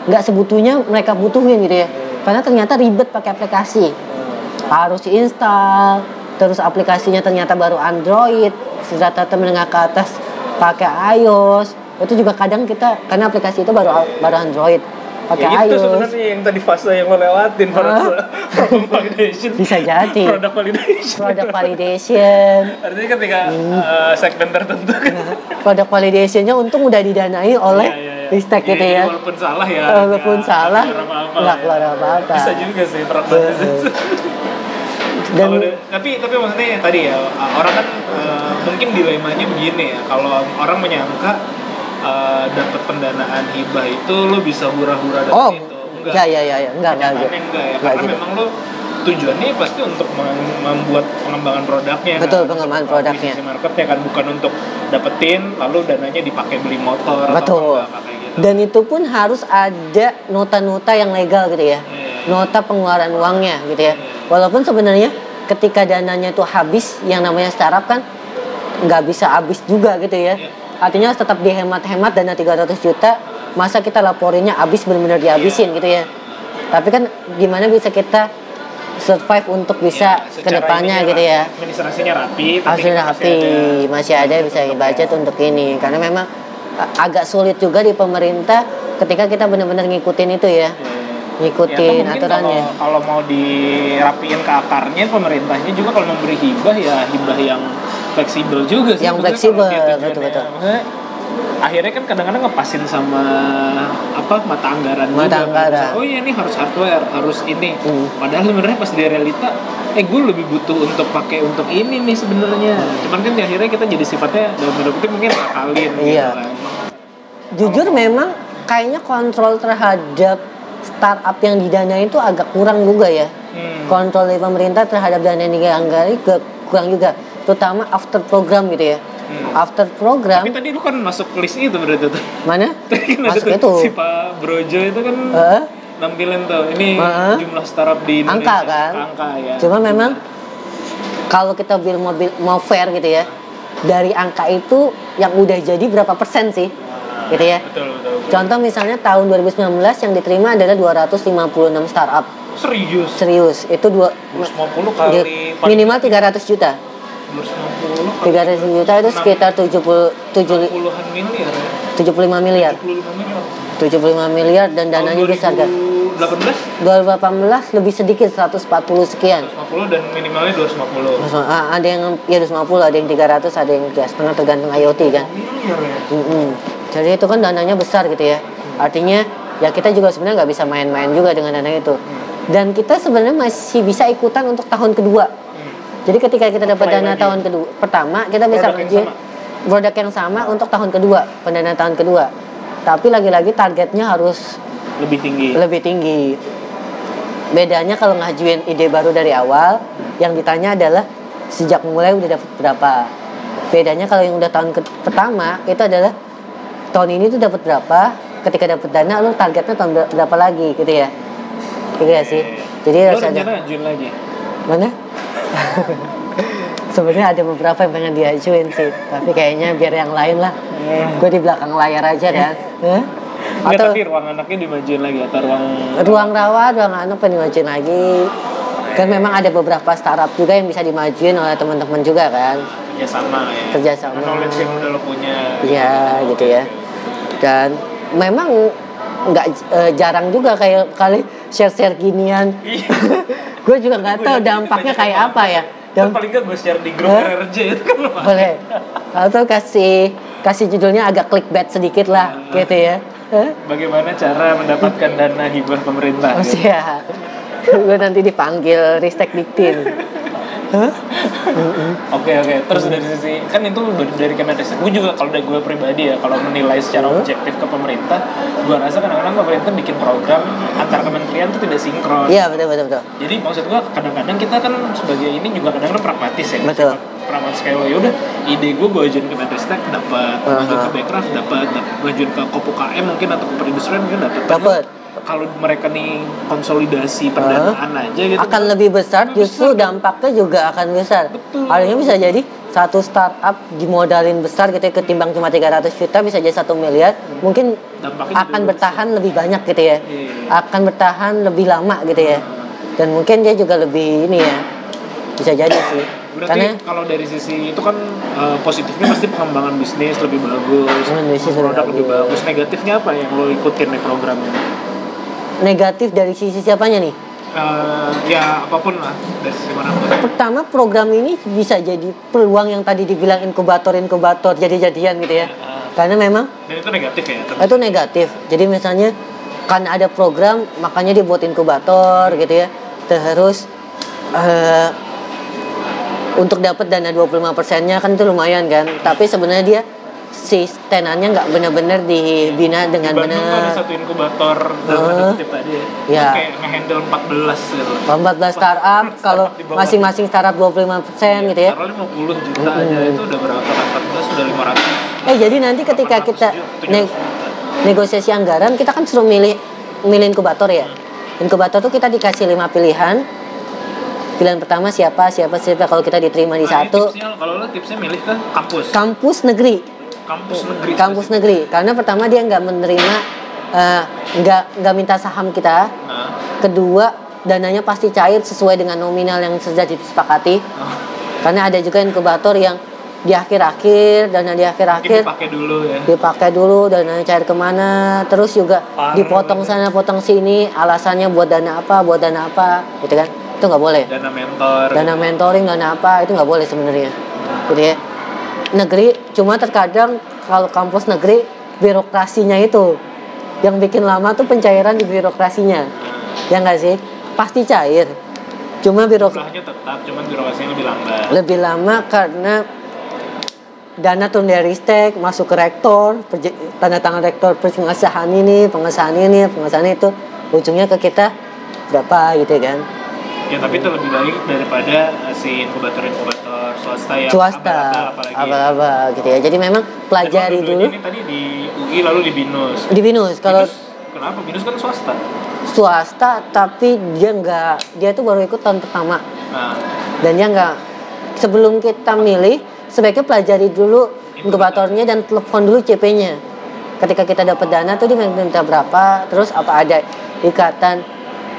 Speaker 2: nggak sebutuhnya mereka butuhin gitu ya. Karena ternyata ribet pakai aplikasi. Harus install terus aplikasinya ternyata baru Android rata-rata menengah ke atas pakai iOS. Itu juga kadang kita karena aplikasi itu baru baru Android pakai
Speaker 1: ya itu sebenarnya yang tadi fase yang lo lewatin pada
Speaker 2: Ah.
Speaker 1: problem validation.
Speaker 2: Bisa jadi.
Speaker 1: product validation.
Speaker 2: Product validation.
Speaker 1: Artinya ketika
Speaker 2: Hmm.
Speaker 1: eh, segmen tertentu. Kan
Speaker 2: product validationnya untung udah didanai oleh
Speaker 1: Iya, iya, iya.
Speaker 2: Ristek gitu
Speaker 1: Jadi
Speaker 2: ya.
Speaker 1: walaupun salah ya.
Speaker 2: Walaupun
Speaker 1: nggak
Speaker 2: salah nggak
Speaker 1: ya.
Speaker 2: keluar apa-apa.
Speaker 1: Bisa juga sih product validation.
Speaker 2: Dan
Speaker 1: ada- tapi tapi maksudnya yang tadi ya orang kan eh, mungkin dilemanya begini ya. Kalau orang menyangka eh, dapat pendanaan hibah itu lo bisa hura-hura dari
Speaker 2: oh
Speaker 1: itu enggak
Speaker 2: ya ya ya ya enggak enggak gitu.
Speaker 1: enggak ya
Speaker 2: Enggak
Speaker 1: karena
Speaker 2: gitu.
Speaker 1: memang lo tujuannya pasti untuk mem- membuat pengembangan produknya
Speaker 2: Betul,
Speaker 1: kan?
Speaker 2: pengembangan produknya.
Speaker 1: marketnya kan bukan untuk dapetin lalu dananya dipakai beli motor atau
Speaker 2: Betul.
Speaker 1: apa kayak gitu
Speaker 2: dan itu pun harus ada nota-nota yang legal gitu ya
Speaker 1: Iya.
Speaker 2: nota pengeluaran uangnya gitu ya walaupun sebenarnya ketika dananya itu habis yang namanya startup kan nggak bisa habis juga gitu ya
Speaker 1: Iya.
Speaker 2: Artinya tetap dihemat-hemat dana 300 juta masa kita laporinnya habis benar-benar dihabisin gitu ya? Tapi kan gimana bisa kita survive untuk bisa
Speaker 1: Ya, secara
Speaker 2: ke
Speaker 1: depannya
Speaker 2: gitu
Speaker 1: rapi,
Speaker 2: ya
Speaker 1: administrasinya rapi masih
Speaker 2: rapi
Speaker 1: ada-
Speaker 2: masih ada bisa budget untuk ini. Karena memang a- agak sulit juga di pemerintah ketika kita benar-benar ngikutin itu ya.
Speaker 1: Ya,
Speaker 2: ngikutin
Speaker 1: atau mungkin
Speaker 2: aturannya.
Speaker 1: Kalau, kalau mau dirapiin ke akarnya pemerintahnya juga kalau memberi hibah ya hibah yang fleksibel juga sih.
Speaker 2: Yang fleksibel,
Speaker 1: gitu
Speaker 2: betul, betul.
Speaker 1: Akhirnya kan kadang-kadang ngepasin sama apa mata anggaran
Speaker 2: Mata
Speaker 1: juga. kan.
Speaker 2: anggaran.
Speaker 1: Oh iya ini harus hardware, harus ini.
Speaker 2: Hmm.
Speaker 1: Padahal sebenarnya pas di realita eh gue lebih butuh untuk pakai untuk ini nih sebenarnya. Cuman kan di akhirnya kita jadi sifatnya dalam tanda kutip mungkin akalin gitu
Speaker 2: Iya.
Speaker 1: kan.
Speaker 2: jujur memang kayaknya kontrol terhadap startup yang didanai itu agak kurang juga ya
Speaker 1: Hmm.
Speaker 2: kontrol dari pemerintah terhadap dana yang dianggarai ke- kurang juga terutama after program gitu ya
Speaker 1: Hmm.
Speaker 2: after program
Speaker 1: Tapi tadi lu kan masuk list itu berarti tuh.
Speaker 2: mana
Speaker 1: Tadi kan
Speaker 2: Masuk itu.
Speaker 1: si Pak Brojo itu kan
Speaker 2: Eh,
Speaker 1: nampilin tuh ini
Speaker 2: Heeh.
Speaker 1: jumlah startup di Indonesia.
Speaker 2: Angka kan?
Speaker 1: Angka ya.
Speaker 2: Cuma memang kalau kita bil mobil mau fair gitu ya dari angka itu yang udah jadi berapa persen sih
Speaker 1: Nah,
Speaker 2: gitu ya
Speaker 1: Betul betul. betul.
Speaker 2: contoh misalnya tahun 2019 yang diterima adalah 256 startup
Speaker 1: Serius.
Speaker 2: serius itu dua
Speaker 1: 250 kali
Speaker 2: minimal 300 juta
Speaker 1: 250 kali
Speaker 2: 300 juta itu sekitar 77
Speaker 1: puluhan miliar ya.
Speaker 2: 75 miliar
Speaker 1: 75 miliar.
Speaker 2: 75 miliar dan dananya besar kan
Speaker 1: 2018
Speaker 2: 2018 lebih sedikit 140 sekian
Speaker 1: 250 dan minimalnya 250.
Speaker 2: Ah, ada yang ya 250 ada yang 300 ada yang tiga setengah tergantung IoT kan
Speaker 1: Miliar ya.
Speaker 2: Jadi itu kan dananya besar gitu ya. Artinya ya kita juga sebenarnya nggak bisa main-main juga dengan dana itu. dan kita sebenarnya masih bisa ikutan untuk tahun kedua
Speaker 1: Hmm.
Speaker 2: Jadi ketika kita dapat dana
Speaker 1: lagi.
Speaker 2: tahun kedua pertama kita bisa
Speaker 1: Produk yang sama.
Speaker 2: produk yang sama untuk tahun kedua pendanaan tahun kedua. Tapi lagi-lagi targetnya harus
Speaker 1: lebih tinggi.
Speaker 2: lebih tinggi. Bedanya kalau ngajuin ide baru dari awal yang ditanya adalah sejak mulai udah dapat berapa. Bedanya kalau yang udah tahun ke- pertama itu adalah tahun ini tuh dapat berapa ketika dapat dana lu targetnya tahun ber- berapa lagi gitu ya. Gitu ya sih. Jadi harus ada
Speaker 1: lagi?
Speaker 2: Mana sebenarnya ada beberapa yang pengen diajuin sih tapi kayaknya biar yang lain lah gue di belakang layar aja kan Hah?
Speaker 1: Nggak,
Speaker 2: atau
Speaker 1: tapi ruang anaknya dimajuin lagi atau ruang
Speaker 2: ruang rawat, ruang anak pengen dimajuin lagi. Kan memang ada beberapa startup juga yang bisa dimajuin oleh teman-teman juga kan.
Speaker 1: kerjasama ya
Speaker 2: Kerjasama.
Speaker 1: knowledge yang udah lo punya
Speaker 2: Iya gitu ya. Dan memang nggak eh, jarang juga kayak kali share-share ginian.
Speaker 1: Iya.
Speaker 2: gue juga nggak tahu dampaknya kayak apa ya. Dan
Speaker 1: paling nggak gue share di grup
Speaker 2: Hah?
Speaker 1: RRJ itu kan
Speaker 2: boleh. Atau kasih kasih judulnya agak clickbait sedikit lah gitu ya.
Speaker 1: Bagaimana cara mendapatkan dana hibah pemerintah?
Speaker 2: Oh,
Speaker 1: gitu.
Speaker 2: ya. gue nanti dipanggil Ristek Diktin. Hah?
Speaker 1: Oke oke. Terus dari sisi kan itu dari, dari Kemenristek. Gue juga kalau dari gue pribadi ya kalau menilai secara objektif ke pemerintah, gue rasa kadang-kadang pemerintah bikin program antar kementerian itu tidak sinkron.
Speaker 2: Iya betul betul betul.
Speaker 1: Jadi maksud gue kadang-kadang kita kan sebagai ini juga kadang-kadang pragmatis ya.
Speaker 2: Betul.
Speaker 1: Pragmatis kayak lo yaudah ide gue gue ajuin ke Menristek dapat,
Speaker 2: Aha.
Speaker 1: ajuin ke Bekraf dapat, dapat ajuin ke Kopukm mungkin atau ke perindustrian mungkin dapat.
Speaker 2: Dapat.
Speaker 1: Kalau mereka nih konsolidasi pendanaan aja gitu.
Speaker 2: akan lebih besar
Speaker 1: Lebih
Speaker 2: justru
Speaker 1: besar.
Speaker 2: dampaknya juga akan besar
Speaker 1: Betul.
Speaker 2: bisa jadi satu startup dimodalin besar gitu ya ketimbang cuma 300 juta bisa jadi satu miliar mungkin
Speaker 1: Dampaknya
Speaker 2: akan bertahan lebih banyak gitu ya
Speaker 1: Iya.
Speaker 2: akan bertahan lebih lama gitu ya dan mungkin dia juga lebih ini ya bisa jadi sih
Speaker 1: Berarti
Speaker 2: karena
Speaker 1: kalau dari sisi itu kan eh, positifnya pasti pengembangan bisnis lebih bagus,
Speaker 2: bisnis
Speaker 1: produk lebih
Speaker 2: bagus.
Speaker 1: bagus. Negatifnya apa yang lo ikutin nih programnya?
Speaker 2: Negatif dari sisi siapanya nih
Speaker 1: Eh, ya apa pun lah dari sisi mana pun.
Speaker 2: pertama program ini bisa jadi peluang yang tadi dibilang inkubator inkubator jadi jadian gitu ya karena memang
Speaker 1: Dan itu negatif ya. tentu.
Speaker 2: itu negatif jadi misalnya kan ada program makanya dibuat inkubator gitu ya terus eh, untuk dapat dana 25 persennya kan itu lumayan kan tapi sebenarnya dia si tenannya nggak benar-benar dibina
Speaker 1: Di
Speaker 2: dengan
Speaker 1: Bandung tuh ada
Speaker 2: benar
Speaker 1: satu inkubator dalam
Speaker 2: Eh.
Speaker 1: kutip tadi ya.
Speaker 2: Ya.
Speaker 1: Kayak ngehandle 14 gitu.
Speaker 2: 14 startup kalau masing-masing startup 25 persen gitu ya
Speaker 1: Taruh 50 juta aja itu udah berapa? 14 udah 500.
Speaker 2: eh jadi nanti ketika
Speaker 1: 800
Speaker 2: kita ne-
Speaker 1: 700 juta.
Speaker 2: negosiasi anggaran kita kan suruh milih milih inkubator ya inkubator tuh kita dikasih lima pilihan pilihan pertama siapa siapa siapa kalau kita diterima di
Speaker 1: Nah,
Speaker 2: satu
Speaker 1: tipsnya, kalau lo tipsnya milih ke kampus.
Speaker 2: kampus negeri
Speaker 1: kampus negeri.
Speaker 2: kampus negeri. Karena pertama dia nggak menerima eh, nggak nggak minta saham kita.
Speaker 1: Nah,
Speaker 2: kedua dananya pasti cair sesuai dengan nominal yang sudah disepakati.
Speaker 1: Oh,
Speaker 2: karena ada juga inkubator yang di akhir-akhir dana di akhir-akhir.
Speaker 1: Dipakai dulu ya.
Speaker 2: dipakai dulu dananya cair ke mana. Terus juga
Speaker 1: Parah.
Speaker 2: dipotong sana potong sini. Alasannya buat dana apa buat dana apa gitu kan? Itu nggak boleh.
Speaker 1: Dana mentor.
Speaker 2: dana mentoring dana apa itu nggak boleh sebenarnya. Gitu ya negeri cuma terkadang kalau kampus negeri birokrasinya itu. Yang bikin lama tuh pencairan di birokrasinya. Ya nggak sih? Pasti cair. Cuma birok
Speaker 1: Jumlahnya tetap, cuman birokrasinya lebih lambat.
Speaker 2: lebih lama karena dana turun dari ristek masuk ke rektor tanda tangan rektor pengesahan ini pengesahan ini pengesahan itu ujungnya ke kita berapa gitu kan
Speaker 1: Ya tapi itu lebih baik daripada si inkubator-inkubator swasta yang
Speaker 2: swasta. apa-apa gitu ya. Jadi memang pelajari dulu.
Speaker 1: Ini tadi di UI lalu di BINUS.
Speaker 2: di binus kalau
Speaker 1: BINUS, kenapa? BINUS kan swasta.
Speaker 2: swasta tapi dia nggak dia tuh baru ikut tahun pertama.
Speaker 1: Nah,
Speaker 2: dan dia nggak sebelum kita milih sebaiknya pelajari dulu inkubatornya dan telepon dulu CP-nya ketika kita dapat dana tuh dia minta berapa terus apa ada ikatan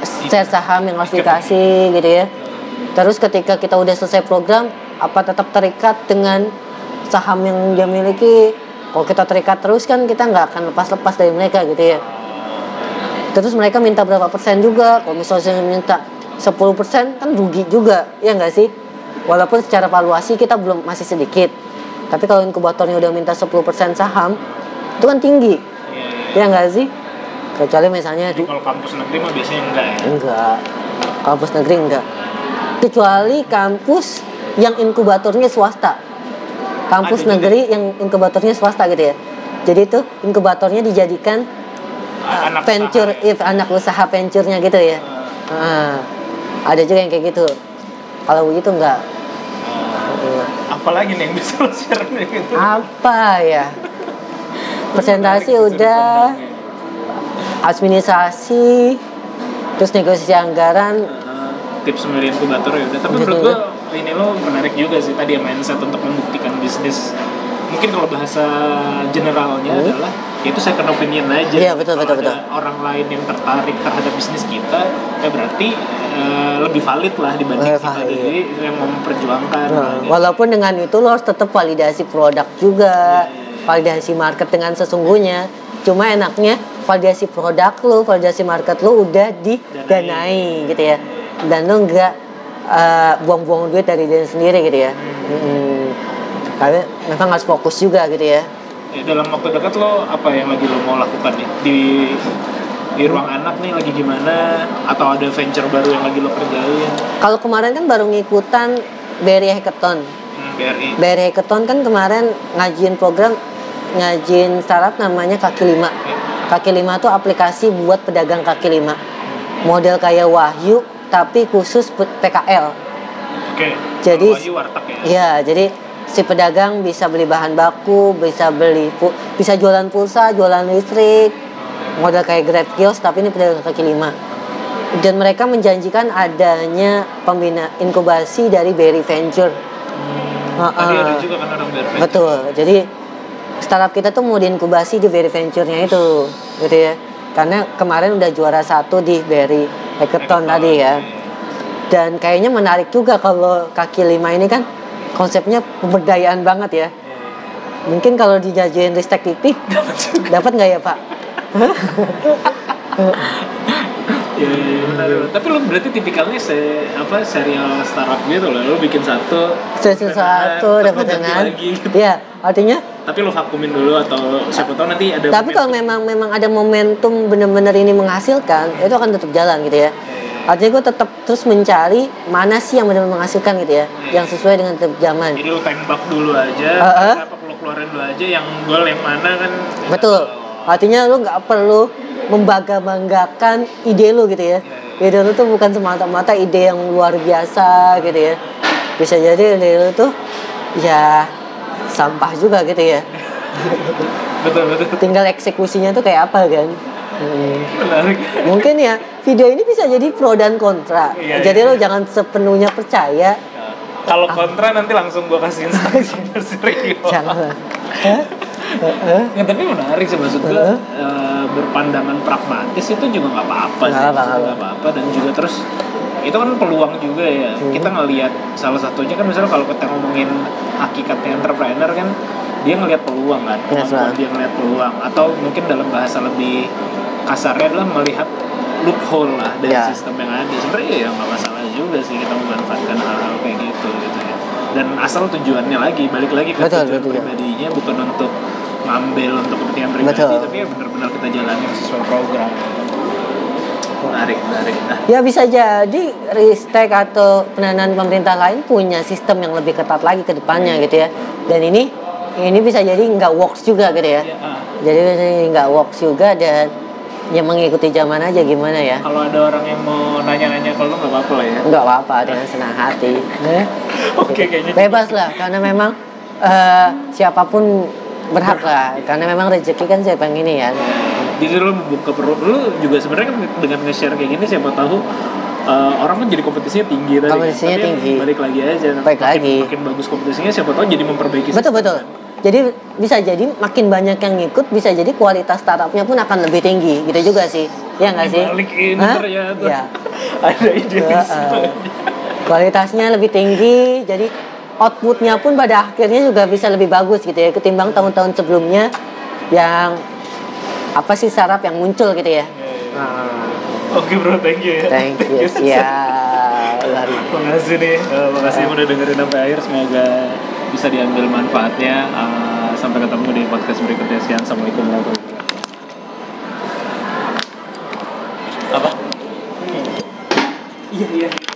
Speaker 2: share saham yang harus dikasih gitu ya. Terus ketika kita udah selesai program apa tetap terikat dengan saham yang dia miliki? Kalau kita terikat terus kan kita nggak akan lepas-lepas dari mereka gitu ya. Terus mereka minta berapa persen juga? Kalau misalnya minta 10 persen kan rugi juga ya nggak sih? Walaupun secara valuasi kita belum masih sedikit. Tapi kalau inkubatornya udah minta 10 persen saham itu kan tinggi ya nggak sih kecuali misalnya
Speaker 1: Jadi kalau kampus negeri mah biasanya enggak ya.
Speaker 2: enggak kampus negeri enggak kecuali kampus yang inkubatornya swasta kampus
Speaker 1: Ada juga.
Speaker 2: negeri yang inkubatornya swasta gitu ya jadi itu inkubatornya dijadikan uh,
Speaker 1: Anak
Speaker 2: venture
Speaker 1: usaha ya.
Speaker 2: if anak usaha venture-nya gitu ya Ah, ada juga yang kayak gitu kalau begitu enggak
Speaker 1: Eh, apalagi nih yang bisa lo share nih gitu.
Speaker 2: apa ya presentasi udah. Administrasi terus negosiasi anggaran.
Speaker 1: Eh, tips memilih inkubator ya udah. Tapi menurut gua ini lo menarik juga sih tadi ya mindset untuk membuktikan bisnis. Mungkin kalau bahasa generalnya
Speaker 2: Hmm.
Speaker 1: adalah ya itu second opinion aja.
Speaker 2: Iya, betul,
Speaker 1: Kalau
Speaker 2: betul,
Speaker 1: ada orang lain yang tertarik terhadap bisnis kita ya berarti eh, lebih valid lah dibanding
Speaker 2: Eh,
Speaker 1: kita jadi yang mau memperjuangkan.
Speaker 2: Nah,
Speaker 1: lah, gitu.
Speaker 2: walaupun dengan itu lo harus tetap validasi produk juga, validasi market dengan sesungguhnya. Cuma enaknya validasi produk lo, validasi market lo udah didanai gitu ya. Dan lo nggak uh, buang-buang duit dari diri sendiri gitu ya. Mm-mm. Karena memang harus fokus juga gitu ya.
Speaker 1: Ya, dalam waktu dekat lo apa yang lagi lo mau lakukan nih di di ruang anak nih lagi gimana atau ada venture baru yang lagi lo kerjain
Speaker 2: Kalau kemarin kan baru ngikutan BRI Hackathon.
Speaker 1: hmm, BRI
Speaker 2: BRI Hackathon kan kemarin ngajuin program ngajuin startup namanya kaki lima. Kaki lima tuh aplikasi buat pedagang kaki lima. Model kayak Wahyu tapi khusus PKL.
Speaker 1: oke
Speaker 2: Jadi-
Speaker 1: Wahyu warteg ya
Speaker 2: Iya, jadi si pedagang bisa beli bahan baku, bisa beli bisa jualan pulsa, jualan listrik, model kayak Grab Kios tapi ini pedagang kaki lima. Dan mereka menjanjikan adanya pembina inkubasi dari Berry Venture.
Speaker 1: tadi
Speaker 2: Heeh.
Speaker 1: ada juga kan orang BRI
Speaker 2: Betul. Jadi startup kita tuh mau diinkubasi di Berry Venture-nya itu, gitu ya. Karena kemarin udah juara satu di Berry Hackathon tadi ya. Dan kayaknya menarik juga kalau kaki lima ini kan konsepnya pemberdayaan banget ya. Mungkin kalau dijajuin Ristek TV dapat nggak ya Pak?
Speaker 1: Iya, iya, benar, benar. Tapi lo berarti tipikalnya se apa serial startup gitu loh. Lo bikin satu,
Speaker 2: Sesi
Speaker 1: dana,
Speaker 2: satu dapat
Speaker 1: lagi.
Speaker 2: Iya, artinya
Speaker 1: Tapi lo vakumin dulu atau siapa tahu nanti ada.
Speaker 2: tapi kalau memang memang ada momentum benar-benar ini menghasilkan, itu akan tetap jalan gitu ya. Artinya gue tetap terus mencari mana sih yang benar-benar menghasilkan gitu ya, yang sesuai dengan tiap zaman.
Speaker 1: Jadi lo tembak dulu aja,
Speaker 2: Heeh.
Speaker 1: apa lo keluarin dulu aja yang gol yang mana kan.
Speaker 2: Betul. Artinya lu nggak perlu membangga-banggakan ide lu gitu ya. Ide lu tuh bukan semata-mata ide yang luar biasa gitu ya. Bisa jadi ide lu tuh ya sampah juga gitu ya.
Speaker 1: Betul betul.
Speaker 2: Tinggal eksekusinya tuh kayak apa kan. Hmm.
Speaker 1: Menarik.
Speaker 2: Mungkin ya video ini bisa jadi pro dan kontra.
Speaker 1: Iya,
Speaker 2: jadi
Speaker 1: iya.
Speaker 2: lu jangan sepenuhnya percaya.
Speaker 1: Kalau kontra nanti langsung gua kasih.
Speaker 2: Jangan. Hah? Heeh.
Speaker 1: Ya, tapi menarik sih maksud gue
Speaker 2: Heeh.
Speaker 1: eh, berpandangan pragmatis itu juga nggak apa-apa sih
Speaker 2: nggak
Speaker 1: apa-apa dan juga terus itu kan peluang juga ya
Speaker 2: Hmm.
Speaker 1: kita ngelihat salah satunya kan misalnya kalau kita ngomongin hakikatnya entrepreneur kan dia ngelihat peluang kan
Speaker 2: Yes,
Speaker 1: kemampuan
Speaker 2: Bang.
Speaker 1: dia ngelihat peluang atau mungkin dalam bahasa lebih kasarnya adalah melihat loophole lah dari
Speaker 2: Ya.
Speaker 1: sistem yang ada sebenarnya ya nggak masalah juga sih kita memanfaatkan hal-hal kayak gitu gitu ya dan asal tujuannya lagi balik lagi ke
Speaker 2: Betul,
Speaker 1: tujuan
Speaker 2: betul.
Speaker 1: pribadinya bukan untuk ngambil untuk kepentingan pribadi
Speaker 2: Betul.
Speaker 1: tapi ya benar-benar kita jalani sesuai program menarik menarik nah
Speaker 2: Ya bisa jadi Ristek atau pendanaan pemerintah lain punya sistem yang lebih ketat lagi ke depannya gitu ya. Dan ini ini bisa jadi nggak works juga gitu ya.
Speaker 1: ya, ah,
Speaker 2: Jadi nggak works juga dan ya mengikuti zaman aja gimana ya.
Speaker 1: kalau ada orang yang mau nanya-nanya kalau nggak apa-apa lah ya
Speaker 2: Nggak apa-apa dengan senang hati. Eh,
Speaker 1: oke kayaknya
Speaker 2: Bebas lah karena memang eh, siapa pun berhak lah karena memang rezeki kan siapa yang ini ya.
Speaker 1: jadi lu membuka perut lu juga sebenarnya kan dengan nge-share kayak gini siapa tahu eh, orang kan jadi kompetisinya tinggi tadi.
Speaker 2: Kompetisinya
Speaker 1: Tapi
Speaker 2: tinggi.
Speaker 1: balik lagi aja
Speaker 2: Balik
Speaker 1: makin,
Speaker 2: lagi.
Speaker 1: makin bagus kompetisinya siapa tahu jadi memperbaiki
Speaker 2: Betul
Speaker 1: sistem,
Speaker 2: betul.
Speaker 1: kan.
Speaker 2: Jadi bisa jadi makin banyak yang ngikut, bisa jadi kualitas startupnya pun akan lebih tinggi, gitu juga sih, ya nggak sih?
Speaker 1: Dibalik ini
Speaker 2: Hah?
Speaker 1: ternyata
Speaker 2: Iya.
Speaker 1: ada ide
Speaker 2: Heeh. Kualitasnya lebih tinggi, jadi outputnya pun pada akhirnya juga bisa lebih bagus gitu ya ketimbang tahun-tahun sebelumnya yang apa sih sarap yang muncul gitu ya. Nah.
Speaker 1: Oke okay, bro, thank you ya.
Speaker 2: Thank you. Iya.
Speaker 1: kasih nih, uh, makasih iya. udah dengerin sampai akhir. Semoga bisa diambil manfaatnya. Uh, sampai ketemu di podcast berikutnya. Sekian, assalamualaikum warahmatullahi wabarakatuh. Apa? Iya iya.